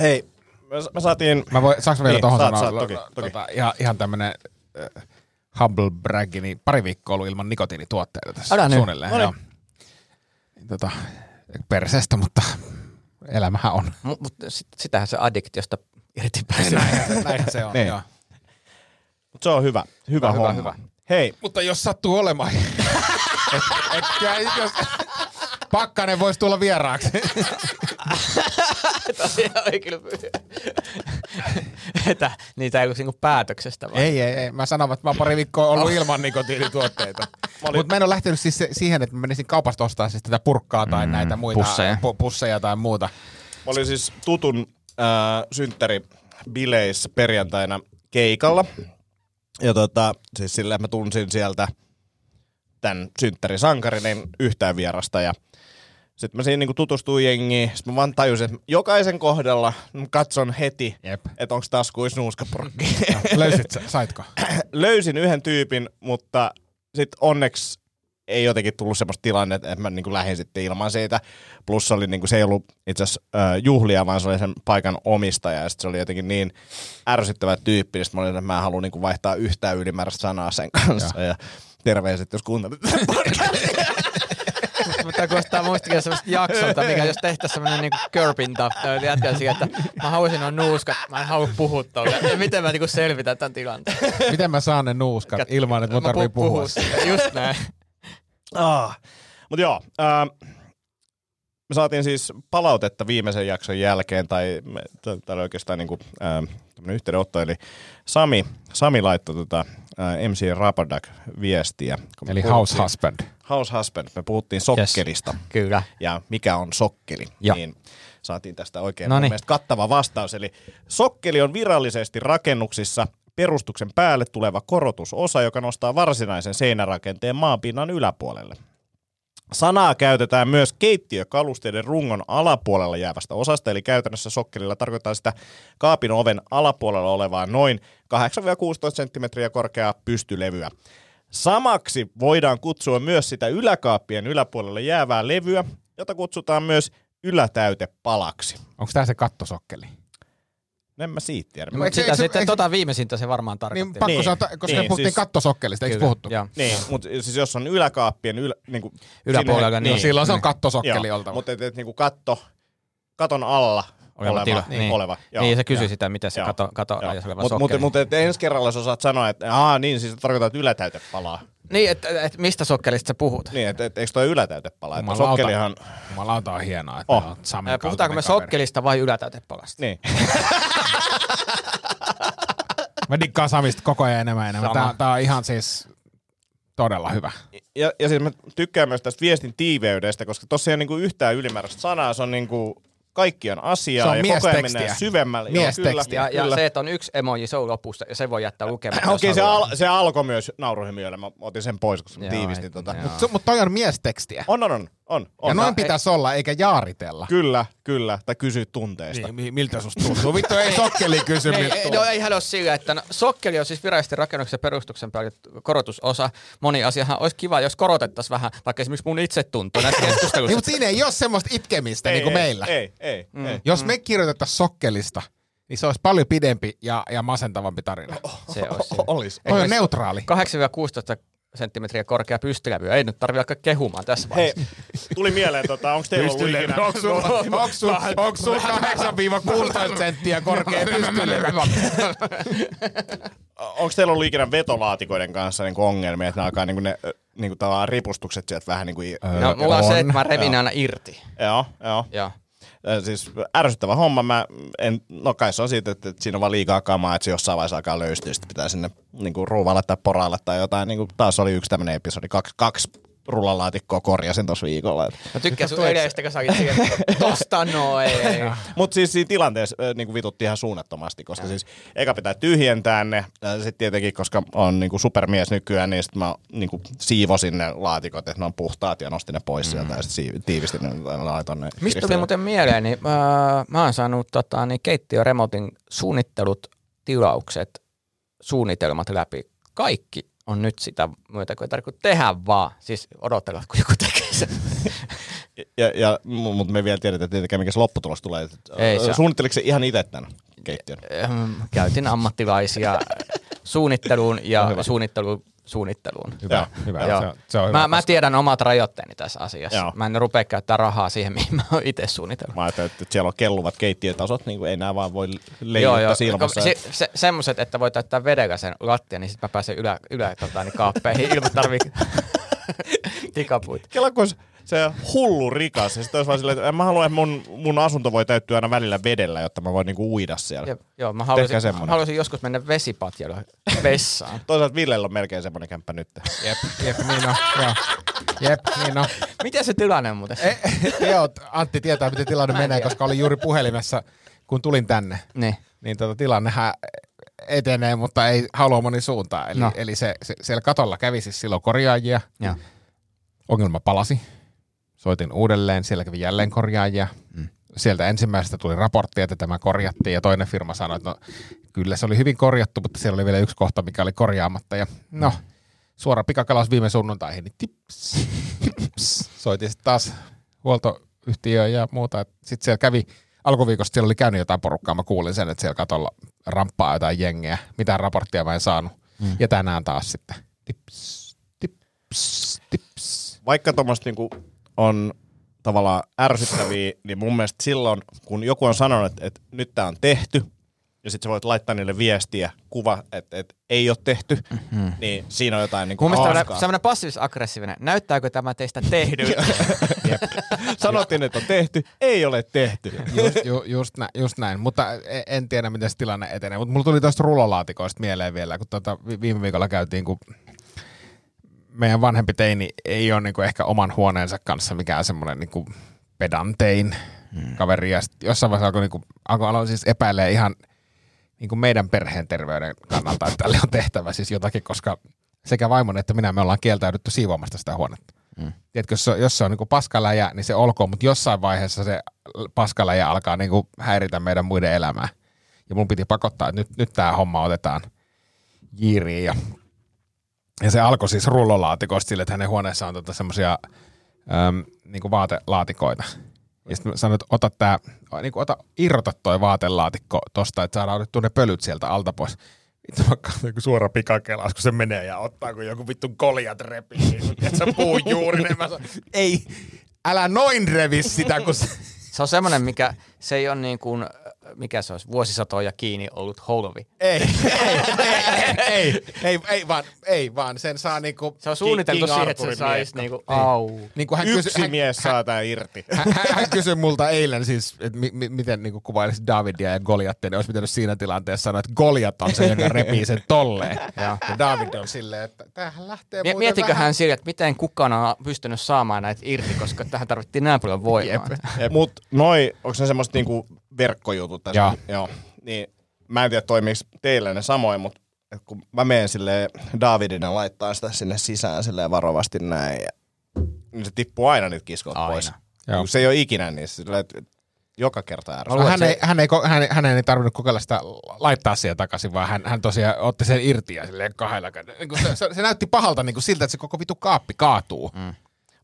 hei, me, me saatiin... Mä voin, saanko mä vielä Niin, tohon saat, sanoa? saat, toki, toki. Tota, ihan, ihan tämmönen äh, humble brag, niin pari viikkoa ollut ilman nikotiinituotteita tässä Älä suunnilleen. No niin. joo. Tota, perseestä, mutta elämähän on. Mutta mut sit, sitähän se addiktiosta irti pääsee. Näinhän se on. Niin. joo. Mut se on hyvä, hyvä, Hyvä, homma. hyvä. Hei, Mutta jos sattuu olemaan, et, et, jos, pakkanen voisi tulla vieraaksi. Tosiaan oli kyllä että niitä ei ollut niinku päätöksestä vaan. ei, ei, ei. Mä sanon, että mä oon pari viikkoa ollut ilman nikotiinituotteita. Mutta mä en ole lähtenyt siis siihen, että mä menisin kaupasta ostaa siis tätä purkkaa tai mm, näitä muita pusseja. Pu, pusseja tai muuta. Mä olin siis tutun äh, synttäribileissä perjantaina keikalla. Ja tota, siis sillä mä tunsin sieltä tämän synttärisankarin en yhtään vierasta. Ja sitten mä siinä niinku tutustuin jengiin. Sitten mä vaan tajusin, että jokaisen kohdalla mä katson heti, Jep. että onko taskuis nuuskapurkki. Löysit sä, saitko? Löysin yhden tyypin, mutta sitten onneksi ei jotenkin tullut semmoista tilannetta, että mä niinku lähdin sitten ilman siitä. Plus se, oli niinku, se ei ollut itse asiassa äh, juhlia, vaan se oli sen paikan omistaja. Ja sit se oli jotenkin niin ärsyttävä tyyppi, että mä olin, että mä en halua niinku vaihtaa yhtään ylimääräistä sanaa sen kanssa. Ja, ja terveiset, jos kuuntelet podcastia. Mutta kuulostaa muistakin semmoista jaksolta, mikä jos tehtäisiin semmoinen niinku körpinta, jätkä siihen, että mä haluaisin on nuuskat, mä en halua puhua tolle. Ja miten mä niinku selvitän tämän tilanteen? Miten mä saan ne nuuskat ilman, että mun Mä tarvii pu- puhua? siitä. Just näin. Ah. Mutta joo, äh, me saatiin siis palautetta viimeisen jakson jälkeen, tai täällä oikeastaan niin kuin, ää, tämmönen yhteydenotto, eli Sami, Sami laittoi tota, MC Rapadak viestiä. kun Eli house husband. House Husband, me puhuttiin sokkelista Kyllä. ja mikä on sokkeli, Ja. niin saatiin tästä oikein Noniin. mielestä kattava vastaus. Eli sokkeli on virallisesti rakennuksissa perustuksen päälle tuleva korotusosa, joka nostaa varsinaisen seinärakenteen maanpinnan yläpuolelle. Sanaa käytetään myös keittiökalusteiden rungon alapuolella jäävästä osasta, eli käytännössä sokkelilla tarkoittaa sitä kaapin oven alapuolella olevaa noin 8-16 cm korkeaa pystylevyä. Samaksi voidaan kutsua myös sitä yläkaappien yläpuolelle jäävää levyä, jota kutsutaan myös ylätäytepalaksi. Onko tämä se kattosokkeli? No En mä siitä tiedä. No, sitä eikö- sitten eikö- tota viimeisintä se varmaan tarkoitti. Niin pakko Niin, sanoa, koska niin, me puhuttiin siis- kattosokkelista, eikö puhuttu? joo. Niin, mutta siis jos on yläkaappien ylä, niin kuin Yläpuolella, sinne- niin. No silloin se on kattosokkeli Joo, oltava. mutta et, et, niin kuin katto, katon alla Oleva oleva. tila, niin. niin. oleva joo. niin, se kysyi Joo. sitä, miten se Joo. kato, kato Joo. ajassa oleva Mutta mut, mut, et ensi kerralla sä osaat sanoa, että aa niin, siis tarkoittaa, että ylätäyte palaa. Niin, että et, mistä sokkelista sä puhut? Niin, että et, eikö toi ylätäyte palaa? Että Jumalauta. sokkelihan, Jumalauta on hienoa, että Oh. on Puhutaanko me kaveri. sokkelista vai ylätäytepalasta? niin. Mä dikkaan Samista koko ajan enemmän ja enemmän. Tää, tää on ihan siis todella hyvä. Ja, ja siis mä tykkään myös tästä viestin tiiveydestä, koska tossa ei ole niinku yhtään ylimääräistä sanaa, se on niinku kaikkien asiaa Se on ja koko ajan miestekstiä. mennään syvemmälle. Miestekstiä. Ja, ja kyllä. se, että on yksi emoji, se on lopussa, ja se voi jättää lukematta. Okei, jos se, al, se alkoi myös nauruhymiöllä. Mä otin sen pois, koska mä Joo, tiivistin tota. joo. Mut, Mutta mut toi on miestekstiä. on, on, on, on, on. ja noin no, pitäisi olla, eikä jaaritella. Kyllä, kyllä. Tai kysyä tunteista. Niin, mi- miltä susta tuntuu? Vittu ei sokkeli kysy, Ei, miltä ei, tuntuu. no ei ole sillä, että no, sokkeli on siis virallisesti rakennuksen perustuksen päälle korotusosa. Moni asiahan olisi kiva, jos korotettaisiin vähän, vaikka esimerkiksi mun itsetunto näissä Niin, keskusteluissa. mutta siinä ei ole semmoista itkemistä niin kuin ei, meillä. Ei, ei, Mm. ei. Jos me kirjoitettaisiin sokkelista, niin se olisi paljon pidempi ja, ja masentavampi tarina. se olisi. Olis. Toi on neutraali. 8-16 senttimetriä korkea pystylävy. Ei nyt tarvi alkaa kehumaan tässä Hei, vaiheessa. tuli mieleen, tota, onko teillä ollut ikinä... Onko sulla, onks sulla, onks sulla 8-16 senttiä korkea pystylevy? Onko teillä ollut ikinä vetolaatikoiden kanssa niinku ongelmia, että ne alkaa niinku ne tavallaan ripustukset sieltä vähän niinku... i- No, mulla on se, että mä revin aina irti. Joo, joo. Joo. Siis ärsyttävä homma. Mä en, no kai se on siitä, että, että siinä on vaan liikaa kamaa, että se jossain vaiheessa alkaa löystyä, sitten pitää sinne niinku ruuvalle tai poralle tai jotain. Niinku, taas oli yksi tämmöinen episodi, kaksi, kaksi rullalaatikkoa korjasin tuossa viikolla. Mä tykkään sun edestä, kun sä olit siihen, että tosta noin. Mutta siis siinä tilanteessa niinku vitutti ihan suunnattomasti, koska siis eka pitää tyhjentää ne. Sitten tietenkin, koska on niinku supermies nykyään, niin sit mä niinku siivosin ne laatikot, että ne on puhtaat ja nostin ne pois sieltä ja sitten tiivistin ne ja laitoin ne. Mistä tuli muuten mieleen, niin mä, mä oon saanut tota, niin keittiöremotin suunnittelut, tilaukset, suunnitelmat läpi. Kaikki on nyt sitä myötä, kun ei tarvitse tehdä vaan. Siis odotella, kun joku tekee sen. Ja, ja, mutta me vielä tiedetä tietenkään, mikä se lopputulos tulee. Ei se- Suunnitteliko se ihan itse tämän keittiön? Käytin ammattilaisia suunnitteluun ja suunnittelu, suunnitteluun. Hyvä, Joo. hyvä. Joo. Se on, se on Mä, hyvä. mä tiedän omat rajoitteeni tässä asiassa. Joo. Mä en rupea käyttää rahaa siihen, mihin mä oon itse suunnitellut. Mä ajattelin, että siellä on kelluvat keittiötasot, niin kuin ei nämä vaan voi leijuttaa silmassa. Se, se, semmoset, että voi täyttää vedellä sen lattia, niin sitten mä pääsen ylä, ylä tota, niin kaappeihin ilman tarvii tikapuita. Kela, kun se hullu rikas, ja sitten olisi vaan silleen, että mä haluan, että mun, mun asunto voi täyttyä aina välillä vedellä, jotta mä voin niinku uida siellä. Ja, joo, mä haluaisin, mä haluaisin joskus mennä vesipatjalla vessaan. Toisaalta Villellä on melkein semmoinen kämppä nyt. Jep, jep, niin on. Joo. Jep, niin on. Miten se tilanne on muuten? E, joo, Antti tietää, miten tilanne menee, koska oli juuri puhelimessa, kun tulin tänne. Niin. Niin tota, tilannehän etenee, mutta ei halua moni suuntaan. Eli, No. eli se, se, siellä katolla kävi siis silloin korjaajia. Joo. Ongelma palasi. Soitin uudelleen, siellä kävi jälleen korjaajia. Mm. Sieltä ensimmäisestä tuli raportti, että tämä korjattiin ja toinen firma sanoi, että no, kyllä se oli hyvin korjattu, mutta siellä oli vielä yksi kohta, mikä oli korjaamatta. Ja no, suora pikakalaus viime sunnuntaihin, niin tips, tips. Soitin sitten taas huoltoyhtiöön ja muuta. Sitten siellä kävi, alkuviikosta siellä oli käynyt jotain porukkaa, mä kuulin sen, että siellä katolla ramppaa jotain jengeä. Mitään raporttia mä en saanut. Mm. Ja tänään taas sitten tips, tips, tips. Vaikka tuommoista niinku on tavallaan ärsyttäviä, niin mun mielestä silloin, kun joku on sanonut, että, että nyt tämä on tehty, ja sitten sä voit laittaa niille viestiä, kuva, että, että ei ole tehty, mm-hmm. niin siinä on jotain niinku Mun mielestä semmoinen passiivis-aggressiivinen. Näyttääkö tämä teistä tehdyltä? Sä Sanottiin, että on tehty, ei ole tehty. Just, ju, just, nä, just näin, mutta e- en tiedä, miten se tilanne etenee. Mutta mulla tuli tuosta rullalaatikoista mieleen vielä, kun tota, vi- viime viikolla käytiin, kun meidän vanhempi teini ei ole niinku ehkä oman huoneensa kanssa mikään semmoinen niinku pedantein hmm. kaveri. Ja jossain vaiheessa alkoi, niinku, alkoi aloin siis epäilee ihan niinku meidän perheen terveyden kannalta, että tälle on tehtävä siis jotakin, koska sekä vaimon että minä me ollaan kieltäydytty siivoamasta sitä huonetta. Mm. Tiedätkö, jos se, on- jos se on niinku paskaläjä, niin se olkoon, mutta jossain vaiheessa se paskaläjä alkaa niinku häiritä meidän muiden elämää. Ja mun piti pakottaa, että nyt, nyt tämä homma otetaan jiiriin. Ja, ja se alkoi siis rullolaatikosta sille, että hänen huoneessaan on tota semmoisia niinku vaatelaatikoita. Ja sitten sanoin, että ota tää, niinku ota, irrota toi vaatelaatikko tosta, että saadaan otettua ne pölyt sieltä alta pois. Vittu mä katsoin, suora pikakelaus, kun se menee ja ottaa, kun joku vittu koljat repii. Niin, että sä juuri, niin mä sanon, ei, älä noin revi sitä, kun se, Se on semmoinen, mikä se ei ole niin kuin, mikä se olisi, vuosisatoja kiinni ollut holovi. ei, ei, ei, ei, ei, ei, vaan, ei, vaan sen saa niinku, Se on suunniteltu King siihen, että se saisi niinku, au. niinku hän Yksi kysyi, hän, mies saa tää irti. hän, hän, hän kysyi multa eilen siis, että mi, mi, miten niinku kuvailisi Davidia ja Goliattia, niin olisi pitänyt siinä tilanteessa sanoa, että Goliat on se, joka repii sen tolleen. ja David on silleen, että tämähän lähtee muuten Mietitkö vähän... hän sille, että miten kukaan on pystynyt saamaan näitä irti, koska tähän tarvittiin näin paljon voimaa. Mut noi, onko ne semmoset niinku verkkojutut tässä? Joo. Joo. Niin, mä en tiedä toimiks teille ne samoin, mutta kun mä menen sille Davidina laittaa sitä sinne sisään silleen varovasti näin, ja, niin se tippuu aina niitä kiskot Aina. pois. Joo. Kun se ei ole ikinä niin silleen, että joka kerta ärsyttää. No, hän, ei, hän, ei, hän, ei, hän ei tarvinnut kokeilla sitä laittaa siihen takaisin, vaan hän, hän tosiaan otti sen irti ja silleen kahdella kädellä. Niin se, se, se, näytti pahalta niin kuin siltä, että se koko vitu kaappi kaatuu. Mm.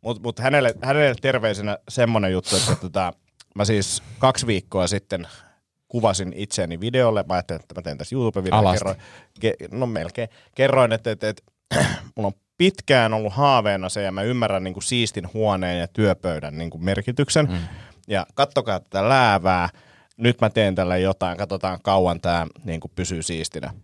Mutta mut hänelle, hänelle terveisenä semmonen juttu, että tota, mä siis kaksi viikkoa sitten kuvasin itseäni videolle. Mä ajattelin, että mä teen tässä YouTube-videon. Kerroin, ke, no melkein. Kerroin, että, että, että mulla on pitkään ollut haaveena se, ja mä ymmärrän niin kuin siistin huoneen ja työpöydän niin kuin merkityksen. Mm. Ja kattokaa tätä läävää. Nyt mä teen tälle jotain. Katsotaan kauan tämä niin kuin pysyy siistinä.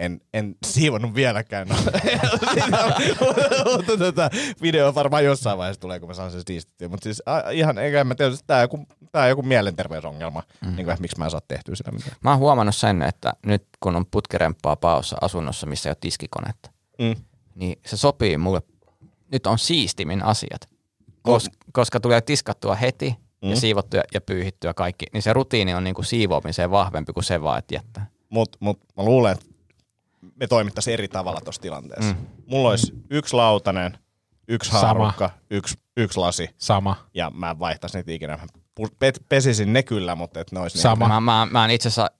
En, en siivonnut vieläkään. No. mutta tota, video varmaan jossain vaiheessa tulee, kun mä saan sen siistittyä. Mutta siis a, ihan, eikä mä tiedä, tämä on joku, tää on joku mielenterveysongelma, mm. niin kuin, miksi mä en saa tehtyä sitä mitään. Mä oon huomannut sen, että nyt kun on putkiremppaa paossa asunnossa, missä ei ole tiskikonetta, Mm. niin se sopii mulle. Nyt on siistimin asiat. Kos, koska tulee tiskattua heti ja Mm. siivottua ja pyyhittyä kaikki, niin se rutiini on niinku siivoamiseen vahvempi kuin se vaan, että jättää. Mutta mut, mä luulen, että me toimittaisiin eri tavalla tuossa tilanteessa. Mm. Mulla olisi yksi lautanen, yksi Sama. haarukka, yksi, yksi lasi, Sama. ja mä en vaihtaisi niitä ikinä. Mä pesisin ne kyllä, mutta et ne olisi Sama. Mä, mä, mä en itse asiassa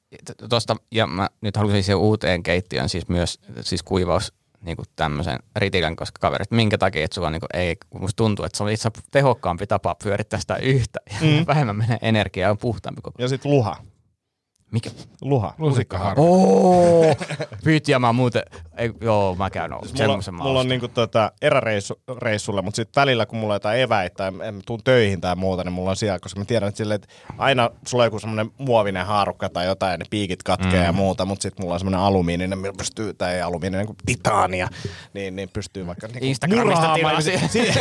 tuosta, ja mä nyt haluaisin siihen uuteen keittiöön siis myös siis kuivaus niin tämmöisen ritilän, koska kaverit, minkä takia, että sulla niin ei, kun musta tuntuu, että se on itse asiassa tehokkaampi tapa pyörittää sitä yhtä, ja mm. vähemmän menee energiaa ja on puhtaampi koko Ja sitten luha. Mikä? Luha. Lusikkaharu. Oo, pyytiä mä muuten, ei, joo, mä käyn Siis mulla, semmoisen mulla on niinku tota eräreissulla, mutta sitten välillä, kun mulla on jotain eväitä tai en tuun töihin tai muuta, niin mulla on siellä, koska mä tiedän, että, sille, että aina sulla on joku semmoinen muovinen haarukka tai jotain, ja ne piikit katkee mm. ja muuta, mutta sitten mulla on semmoinen alumiininen, millä pystyy, tai ei alumiininen, kuin titaania, niin, niin pystyy vaikka niinku Instagramista murhaamaan. tilasin. Si-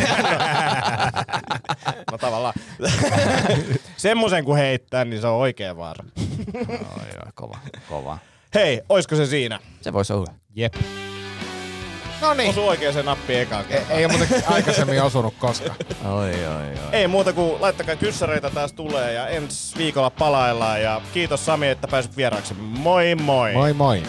no tavallaan. Semmoisen kun heittää, niin se on oikea vaara. Joo, joo, kova, kova. Hei, oisko se siinä? Se voisi olla. Jep. No niin. Osu oikeaan se nappi ekaan Ei, ei ole muuten aikaisemmin osunut koskaan. Oi, oi, oi. Ei muuta kuin laittakaa kyssäreitä taas tulee ja ensi viikolla palaillaan ja kiitos Sami, että pääsit vieraaksi. Moi moi! Moi moi.